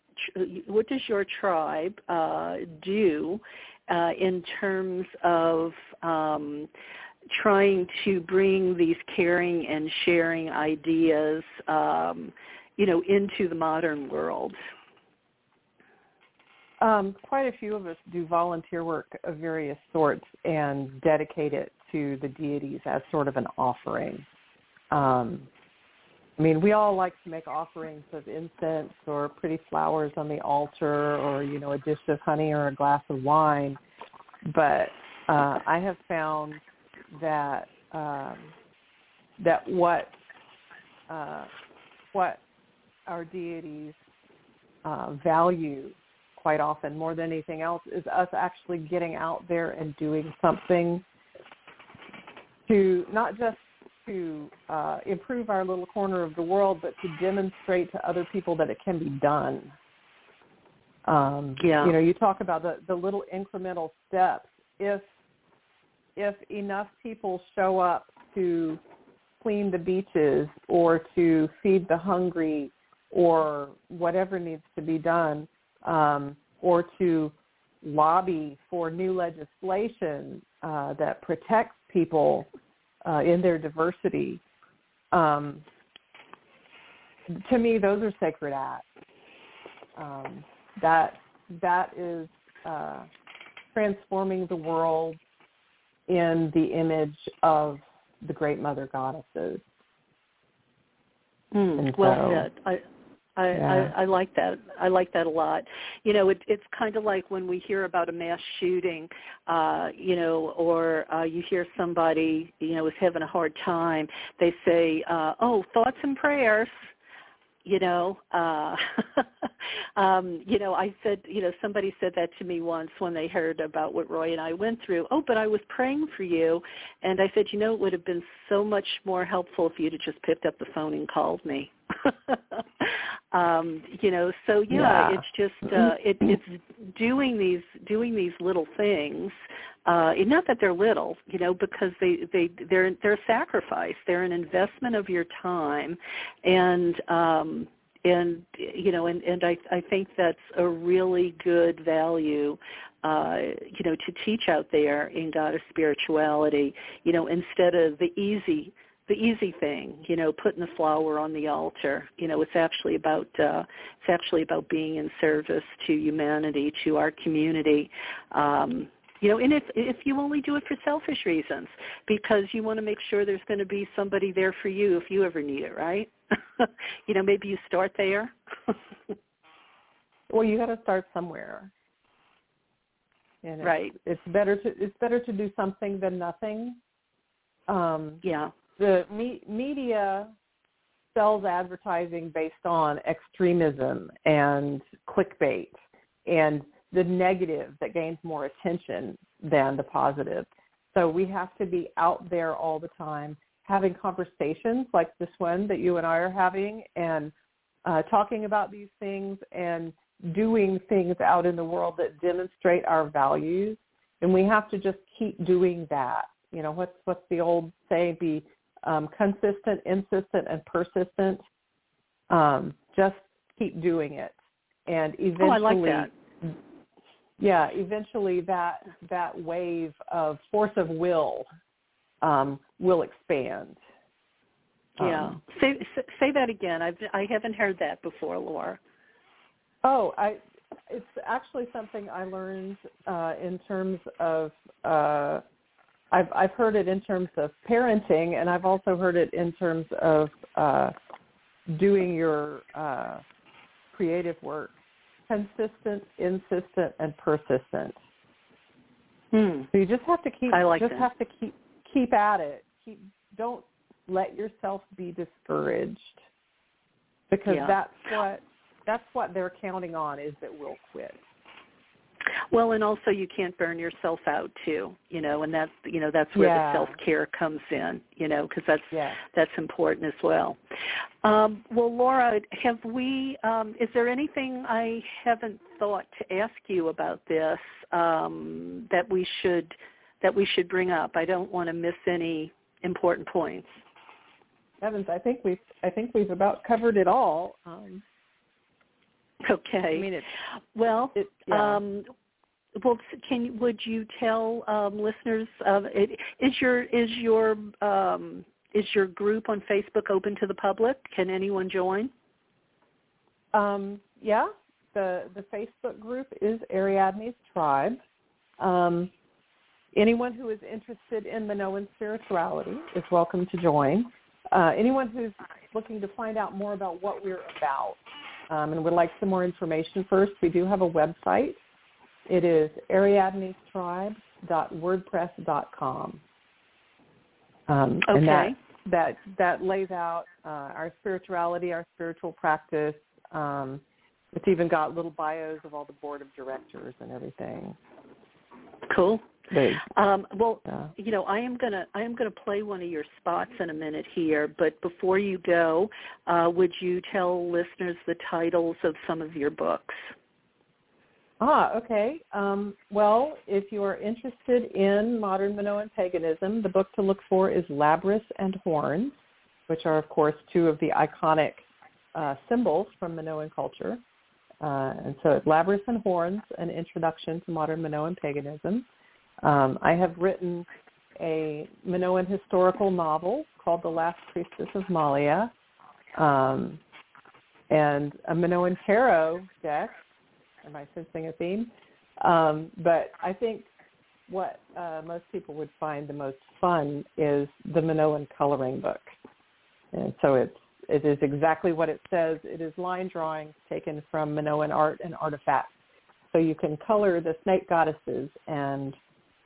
what does your tribe uh, do uh, in terms of um, trying to bring these caring and sharing ideas, um, you know, into the modern world? Um, quite a few of us do volunteer work of various sorts and dedicate it to the deities as sort of an offering. Um, I mean, we all like to make offerings of incense or pretty flowers on the altar or, you know, a dish of honey or a glass of wine. But uh, I have found that um, that what uh, what our deities uh, value quite often more than anything else is us actually getting out there and doing something to not just to uh, improve our little corner of the world, but to demonstrate to other people that it can be done. Um, yeah. You know, you talk about the, the little incremental steps. If if enough people show up to clean the beaches or to feed the hungry or whatever needs to be done, um, or to lobby for new legislation uh, that protects people uh, in their diversity. Um, to me, those are sacred acts. Um, that that is uh, transforming the world in the image of the great mother goddesses. Mm, well so, said. I I, Yeah. I I like that. I like that a lot. You know, it, it's kind of like when we hear about a mass shooting, uh, you know, or uh, you hear somebody, you know, is having a hard time. They say, uh, "Oh, thoughts and prayers." You know, uh, um, you know, I said, you know, somebody said that to me once when they heard about what Roy and I went through. Oh, but I was praying for you, and I said, you know, it would have been so much more helpful if you'd have just picked up the phone and called me. um, you know, so yeah, Yeah. it's just uh, it, it's doing these doing these little things. Uh, and not that they're little, you know, because they they they're they're a sacrifice. They're an investment of your time, and um, and you know, and and I I think that's a really good value uh, you know, to teach out there in goddess spirituality, you know, instead of the easy the easy thing, you know, putting the flower on the altar. You know, it's actually about uh, it's actually about being in service to humanity, to our community. Um, you know, and if if you only do it for selfish reasons, because you want to make sure there's going to be somebody there for you if you ever need it, right? you know, maybe you start there. Well, you got to start somewhere. And it's, right. It's better to it's better to do something than nothing. Um, Yeah. The me- media sells advertising based on extremism and clickbait and the negative that gains more attention than the positive. So we have to be out there all the time having conversations like this one that you and I are having and uh, talking about these things and doing things out in the world that demonstrate our values. And we have to just keep doing that. You know, what's what's the old say? Be um, consistent, insistent, and persistent. Um, just keep doing it, and eventually, Oh, I like that. yeah, eventually that that wave of force of will um, will expand. Yeah. Um, say say- say that again. I've I haven't heard that before, Laura. Oh, I it's actually something I learned uh, in terms of uh, I've I've heard it in terms of parenting, and I've also heard it in terms of uh, doing your uh, creative work. Consistent, insistent, and persistent. Hmm. So you just have to keep I like just that. have to keep keep at it. Keep don't let yourself be discouraged because Yeah. that's what that's what they're counting on is that we'll quit. Well, and also you can't burn yourself out too, you know, and that's you know that's where Yeah. the self care comes in, you know, because that's Yeah. that's important as well. Um, well, Laura, have we? Um, is there anything I haven't thought to ask you about this um, that we should that we should bring up? I don't want to miss any important points. Evans, I think we've I think we've about covered it all. Um, Okay. I mean, it, well, it yeah. Um, well, can would you tell um, listeners? Uh, it, is your is your um, is your group on Facebook open to the public? Can anyone join? Um, yeah, the the Facebook group is Ariadne's Tribe. Um, anyone who is interested in Minoan spirituality is welcome to join. Uh, anyone who's looking to find out more about what we're about um, and would like some more information first, we do have a website. It is ariadnestribe.wordpress.com. Um, And that, that, that lays out uh, our spirituality, our spiritual practice. Um, it's even got little bios of all the board of directors and everything. Cool. Um, well, uh, you know, I am gonna I am gonna play one of your spots in a minute here, but before you go, uh, would you tell listeners the titles of some of your books? Ah, okay. Um, well, if you are interested in modern Minoan paganism, the book to look for is Labrys and Horns, which are, of course, two of the iconic uh, symbols from Minoan culture. Uh, and so it's Labrys and Horns, an introduction to modern Minoan paganism. Um, I have written a Minoan historical novel called The Last Priestess of Malia, um, and a Minoan tarot deck Am I sensing a theme? Um, but I think what uh, most people would find the most fun is the Minoan coloring book. And so it's it is exactly what it says. It is line drawings taken from Minoan art and artifacts. So you can color the snake goddesses and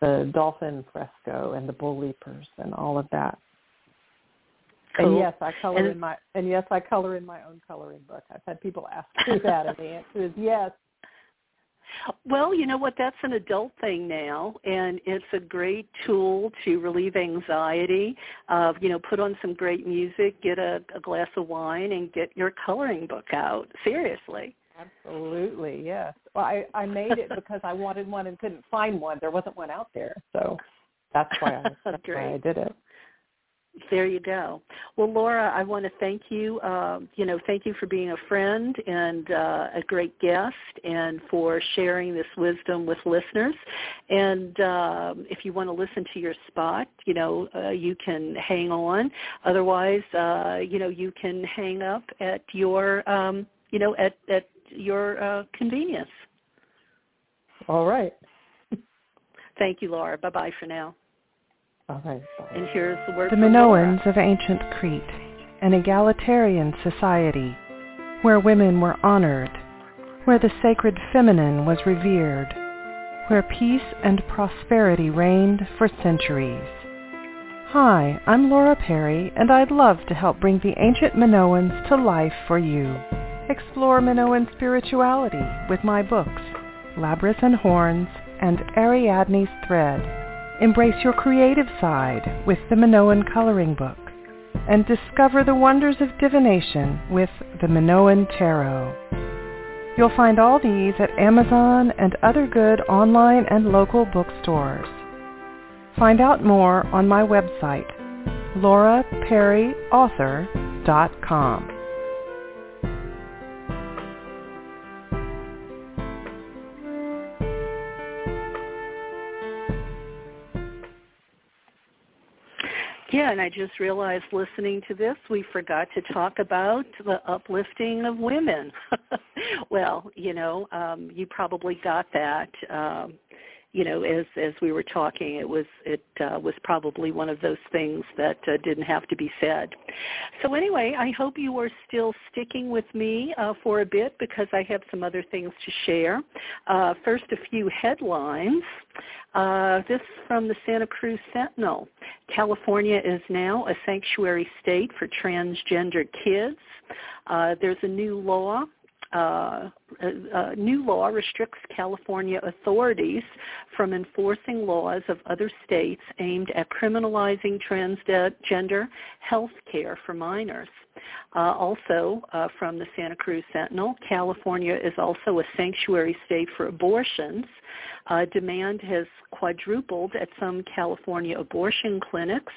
the dolphin fresco and the bull leapers and all of that. Cool. And yes, I color and, in my and yes, I color in my own coloring book. I've had people ask me that, and the answer is yes. Well, you know what? That's an adult thing now, and it's a great tool to relieve anxiety. Uh, you know, put on some great music, get a, a glass of wine, and get your coloring book out. Seriously. Absolutely, yes. Well, I, I made it because I wanted one and couldn't find one. There wasn't one out there, so that's why I, that's why I did it. There you go. Well, Laura, I want to thank you. Uh, you know, thank you for being a friend and uh, a great guest, and for sharing this wisdom with listeners. And uh, if you want to listen to your spot, you know, uh, you can hang on. Otherwise, uh, you know, you can hang up at your, um, you know, at at your uh, convenience. All right. Thank you, Laura. Bye bye for now. Okay. And here's the word The Minoans of ancient Crete, an egalitarian society where women were honored, where the sacred feminine was revered, where peace and prosperity reigned for centuries. Hi, I'm Laura Perry, and I'd love to help bring the ancient Minoans to life for you. Explore Minoan spirituality with my books, Labrys and Horns and Ariadne's Thread Embrace your creative side with the Minoan Coloring Book and discover the wonders of divination with the Minoan Tarot. You'll find all these at Amazon and other good online and local bookstores. Find out more on my website, lauraperryauthor.com. Yeah, and I just realized listening to this, we forgot to talk about the uplifting of women. well, you know, um, you probably got that. Um, you know, as as we were talking, it was it uh, was probably one of those things that uh, didn't have to be said. So anyway, I hope you are still sticking with me uh, for a bit because I have some other things to share. Uh, first, a few headlines. Uh, this from the Santa Cruz Sentinel. California is now a sanctuary state for transgender kids. Uh, there's a new law uh, a, new law restricts California authorities from enforcing laws of other states aimed at criminalizing transgender health care for minors. Uh, also, uh, from the Santa Cruz Sentinel, California is also a sanctuary state for abortions. Uh, demand has quadrupled at some California abortion clinics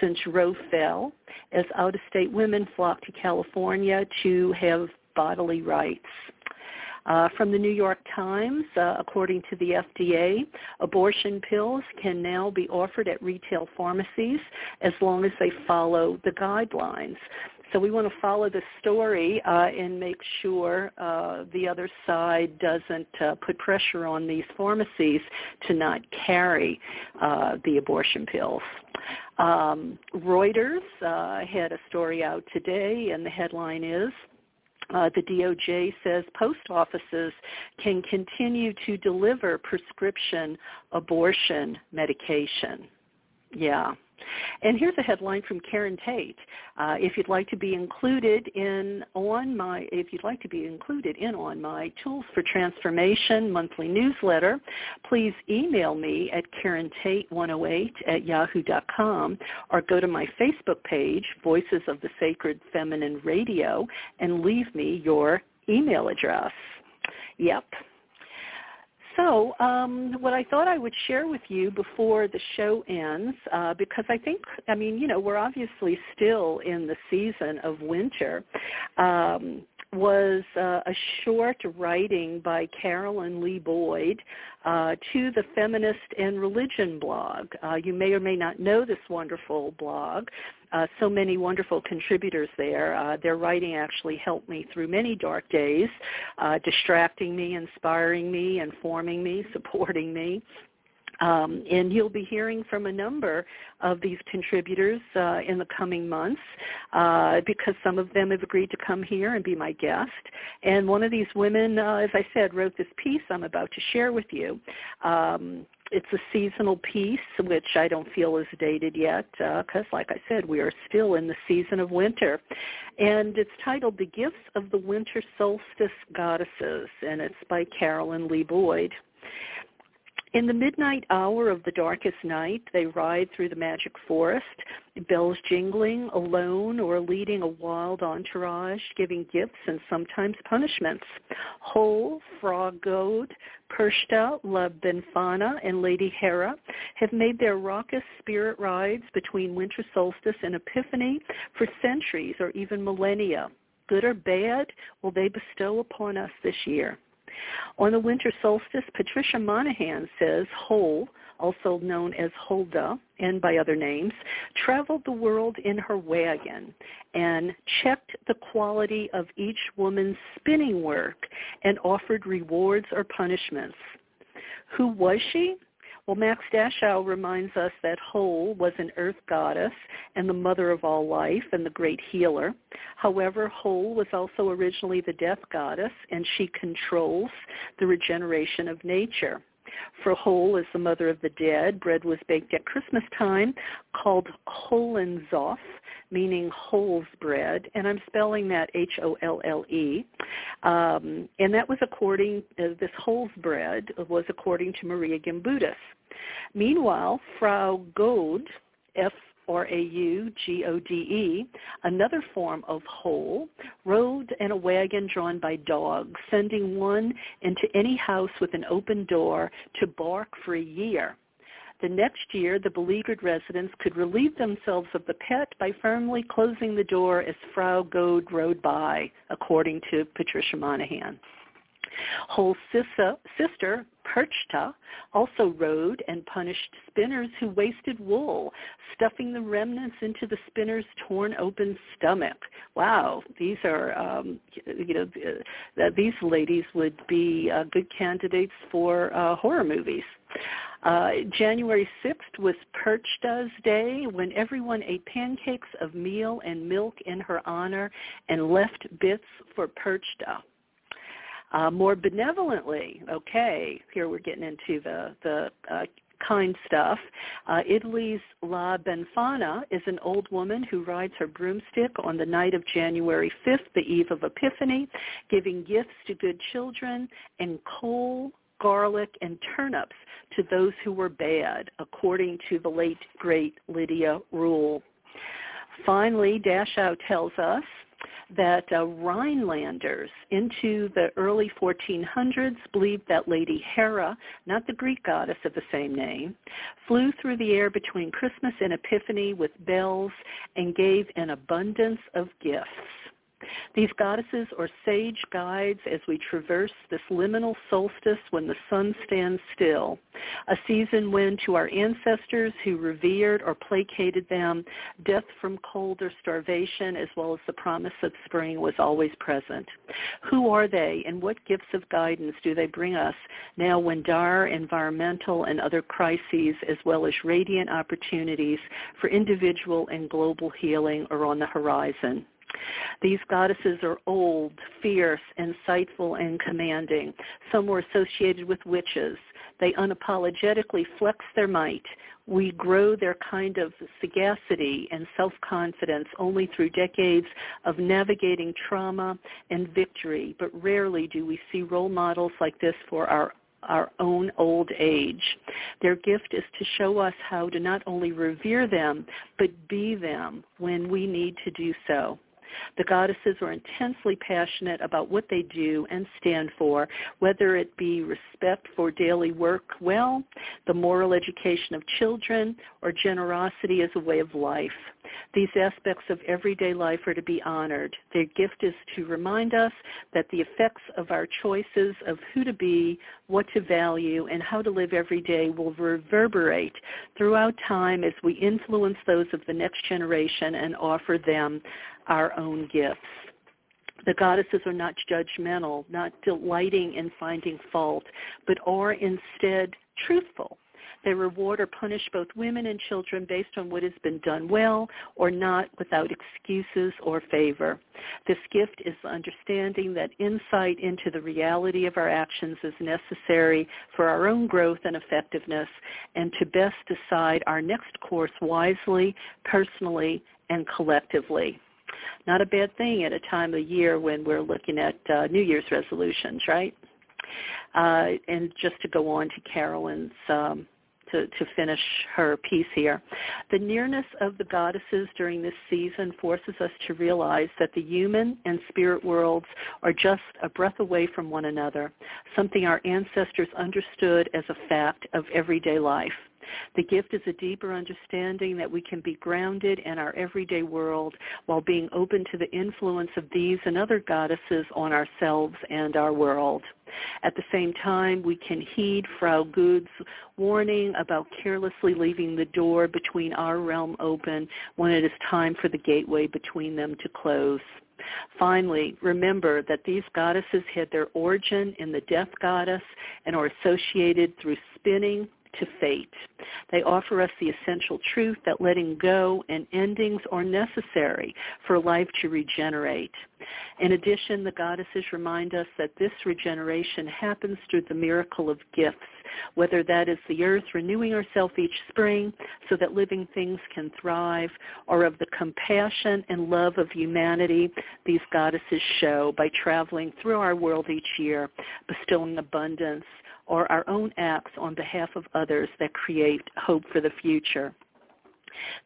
since Roe fell, as out-of-state women flock to California to have bodily rights. Uh, from the New York Times, uh, according to the FDA, abortion pills can now be offered at retail pharmacies as long as they follow the guidelines. So we want to follow the story uh, and make sure uh, the other side doesn't uh, put pressure on these pharmacies to not carry uh, the abortion pills. Um, Reuters had a story out today, and the headline is uh, the DOJ says post offices can continue to deliver prescription abortion medication. Yeah. And here's a headline from Karen Tate. Uh, if you'd like to be included in on my if you'd like to be included in on my Tools for Transformation monthly newsletter, please email me at karentate108 at yahoo.com or go to my Facebook page, Voices of the Sacred Feminine Radio, and leave me your email address. Yep, so um, what I thought I would share with you before the show ends, uh, because I think, I mean, you know, we're obviously still in the season of winter, um, was uh, a short writing by Carolyn Lee Boyd uh, to the Feminist and Religion blog. Uh, you may or may not know this wonderful blog. Uh, so many wonderful contributors there. Uh, their writing actually helped me through many dark days, uh, distracting me, inspiring me, informing me, supporting me. Um, and you'll be hearing from a number of these contributors uh, in the coming months uh, because some of them have agreed to come here and be my guest. And one of these women, uh, as I said, wrote this piece I'm about to share with you. Um, it's a seasonal piece, which I don't feel is dated yet, because, uh, like I said, we are still in the season of winter. And it's titled The Gifts of the Winter Solstice Goddesses, and it's by Carolyn Lee Boyd. In the midnight hour of the darkest night, they ride through the magic forest, bells jingling, alone or leading a wild entourage, giving gifts and sometimes punishments. Holle, Frau Gode, Perchta, La Befana, and Lady Hera have made their raucous spirit rides between winter solstice and epiphany for centuries or even millennia. Good or bad, will they bestow upon us this year? On the winter solstice, Patricia Monaghan says Holle, also known as Hulda and by other names, traveled the world in her wagon and checked the quality of each woman's spinning work and offered rewards or punishments. Who was she? Well, Max Dashu reminds us that Holle was an earth goddess and the mother of all life and the great healer. However, Holle was also originally the death goddess, and she controls the regeneration of nature. For Holle is the mother of the dead. Bread was baked at Christmas time called Hollenzopf, meaning Holle's bread, and I'm spelling that H-O-L-L-E. Um, and that was according, uh, this Holle's bread was according to Maria Gimbutas. Meanwhile, Frau Gode, F R-A-U-G-O-D-E, another form of Holle, rode in a wagon drawn by dogs, sending one into any house with an open door to bark for a year. The next year, the beleaguered residents could relieve themselves of the pet by firmly closing the door as Frau Gode rode by, according to Patricia Monaghan. Holle's sister, Perchta, also rode and punished spinners who wasted wool, stuffing the remnants into the spinner's torn open stomach. Wow, these are, um, you know, uh, these ladies would be uh, good candidates for uh, horror movies. Uh, January 6th was Perchta's Day when everyone ate pancakes of meal and milk in her honor and left bits for Perchta. Uh, more benevolently, okay, here we're getting into the, the uh, kind stuff. Uh, Italy's La Befana is an old woman who rides her broomstick on the night of January 5th, the eve of Epiphany, giving gifts to good children and coal, garlic, and turnips to those who were bad, according to the late, great Lydia Ruyle. Finally, Dashu tells us that uh, Rhinelanders into the early 1400s believed that Lady Hera, not the Greek goddess of the same name, flew through the air between Christmas and Epiphany with bells and gave an abundance of gifts. These goddesses are sage guides as we traverse this liminal solstice when the sun stands still, a season when to our ancestors who revered or placated them, death from cold or starvation as well as the promise of spring was always present. Who are they and what gifts of guidance do they bring us now when dire environmental and other crises as well as radiant opportunities for individual and global healing are on the horizon? These goddesses are old, fierce, insightful, and commanding. Some were associated with witches. They unapologetically flex their might. We grow their kind of sagacity and self-confidence only through decades of navigating trauma and victory, but rarely do we see role models like this for our our own old age. Their gift is to show us how to not only revere them, but be them when we need to do so. The goddesses are intensely passionate about what they do and stand for, whether it be respect for daily work well, the moral education of children, or generosity as a way of life. These aspects of everyday life are to be honored. Their gift is to remind us that the effects of our choices of who to be, what to value, and how to live every day will reverberate throughout time as we influence those of the next generation and offer them our own gifts. The goddesses are not judgmental, not delighting in finding fault, but are instead truthful They reward or punish both women and children based on what has been done well or not without excuses or favor. This gift is the understanding that insight into the reality of our actions is necessary for our own growth and effectiveness and to best decide our next course wisely, personally, and collectively. Not a bad thing at a time of year when we're looking at uh, New Year's resolutions, right? Uh, and just to go on to Carolyn's um, to, to finish her piece here. The nearness of the goddesses during this season forces us to realize that the human and spirit worlds are just a breath away from one another, something our ancestors understood as a fact of everyday life. The gift is a deeper understanding that we can be grounded in our everyday world while being open to the influence of these and other goddesses on ourselves and our world. At the same time, we can heed Frau Gode's warning about carelessly leaving the door between our realm open when it is time for the gateway between them to close. Finally, remember that these goddesses had their origin in the death goddess and are associated through spinning, to fate. They offer us the essential truth that letting go and endings are necessary for life to regenerate. In addition, the goddesses remind us that this regeneration happens through the miracle of gifts, whether that is the earth renewing herself each spring so that living things can thrive, or of the compassion and love of humanity these goddesses show by traveling through our world each year, bestowing abundance, or our own acts on behalf of others that create hope for the future.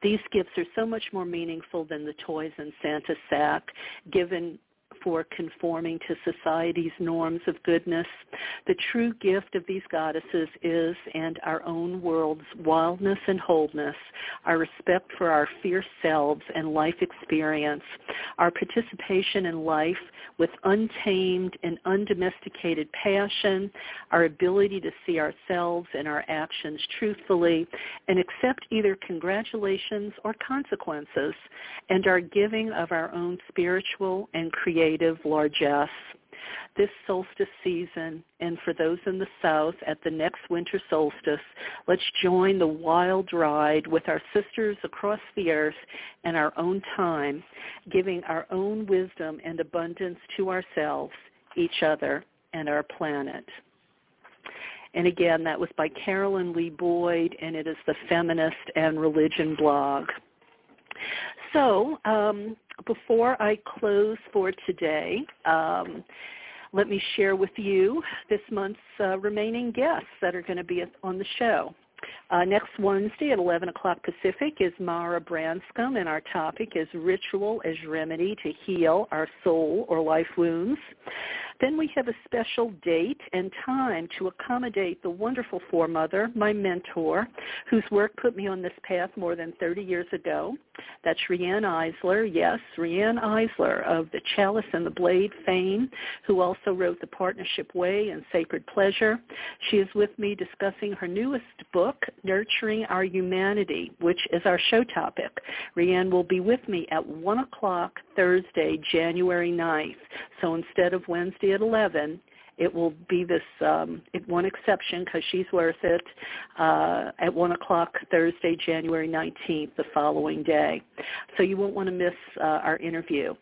These gifts are so much more meaningful than the toys in Santa's sack given for conforming to society's norms of goodness. The true gift of these goddesses is, and our own world's wildness and wholeness, our respect for our fierce selves and life experience, our participation in life with untamed and undomesticated passion, our ability to see ourselves and our actions truthfully and accept either congratulations or consequences, and our giving of our own spiritual and creative largesse this solstice season and for those in the south at the next winter solstice, let's join the wild ride with our sisters across the earth and our own time, giving our own wisdom and abundance to ourselves, each other, and our planet. And again, that was by Carolyn Lee Boyd, and it is the Feminist and Religion blog. So um, before I close for today, um, let me share with you this month's uh, remaining guests that are going to be on the show. Uh, next Wednesday at 11 o'clock Pacific is Mara Branscombe, and our topic is Ritual as Remedy to Heal Our Soul or Life Wounds. Then we have a special date and time to accommodate the wonderful foremother, my mentor, whose work put me on this path more than 30 years ago. That's Riane Eisler, yes, Riane Eisler of the Chalice and the Blade fame, who also wrote The Partnership Way and Sacred Pleasure. She is with me discussing her newest book, Nurturing Our Humanity, which is our show topic. Riane will be with me at 1 o'clock Thursday, January 9th. So instead of Wednesday at 11, it will be this um, one exception because she's worth it uh, at 1 o'clock Thursday, January 19th, the following day. So you won't want to miss uh, our interview.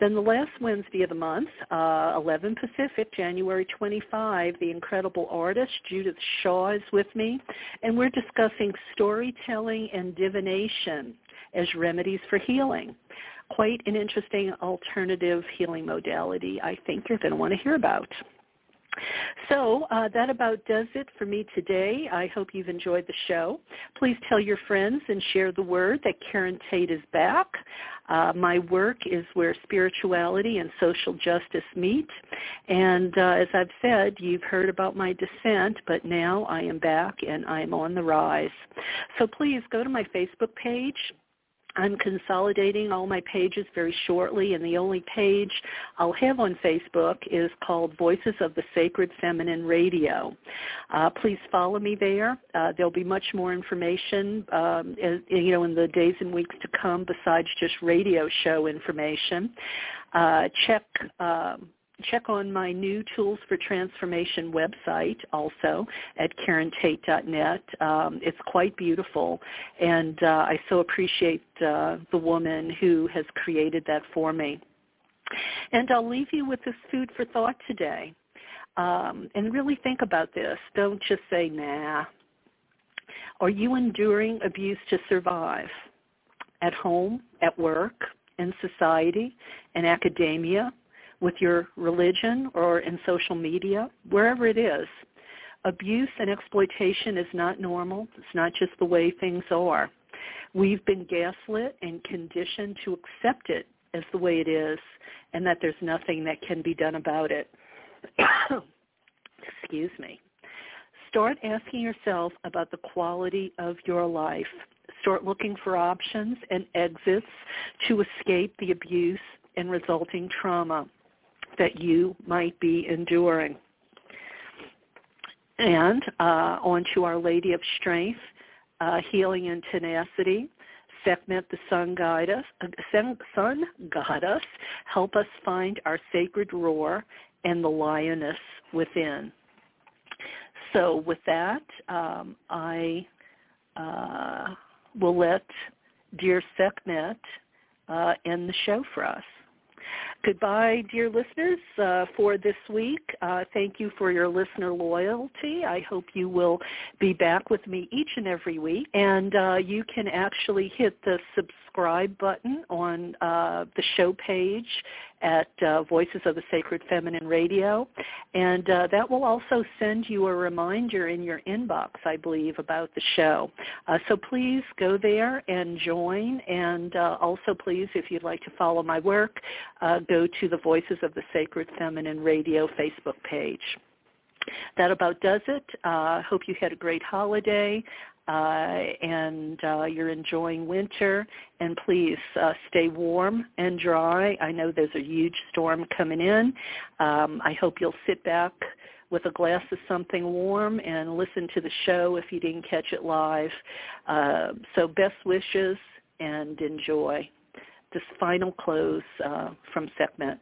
Then the last Wednesday of the month, uh, 11 Pacific, January 25, the incredible artist Judith Shaw is with me, and we're discussing storytelling and divination as remedies for healing quite an interesting alternative healing modality I think you're going to want to hear about. So uh, that about does it for me today. I hope you've enjoyed the show. Please tell your friends and share the word that Karen Tate is back. Uh, my work is where spirituality and social justice meet. And uh, as I've said, you've heard about my descent, but now I am back and I am on the rise. So please go to my Facebook page, I'm consolidating all my pages very shortly, and the only page I'll have on Facebook is called Voices of the Sacred Feminine Radio. Uh, please follow me there. Uh, there'll be much more information, um, you know, in the days and weeks to come besides just radio show information. Uh, check. Um, check on my new Tools for Transformation website also at KarenTate.net. Um, it's quite beautiful, and uh, I so appreciate uh, the woman who has created that for me. And I'll leave you with this food for thought today. Um, and really think about this. Don't just say, nah. Are you enduring abuse to survive? At home, at work, in society, in academia, with your religion or in social media, wherever it is. Abuse and exploitation is not normal. It's not just the way things are. We've been gaslit and conditioned to accept it as the way it is and that there's nothing that can be done about it. Excuse me. Start asking yourself about the quality of your life. Start looking for options and exits to escape the abuse and resulting trauma that you might be enduring. And uh, on to Our Lady of Strength, uh, Healing and Tenacity. Sekhmet, the Sun Goddess, uh, Sun Goddess, help us find our sacred roar and the lioness within. So with that, um, I uh, will let dear Sekhmet uh, end the show for us. Goodbye, dear listeners, uh, for this week. Uh, thank you for your listener loyalty. I hope you will be back with me each and every week. And uh, you can actually hit the subscribe button on uh, the show page at uh, Voices of the Sacred Feminine Radio. And uh, that will also send you a reminder in your inbox, I believe, about the show. Uh, so please go there and join. And uh, also please, if you'd like to follow my work, uh, go to the Voices of the Sacred Feminine Radio Facebook page. That about does it. I uh, hope you had a great holiday uh, and uh, you're enjoying winter. And please uh, stay warm and dry. I know there's a huge storm coming in. Um, I hope you'll sit back with a glass of something warm and listen to the show if you didn't catch it live. Uh, so best wishes and enjoy. This final close uh, from Sekhmet.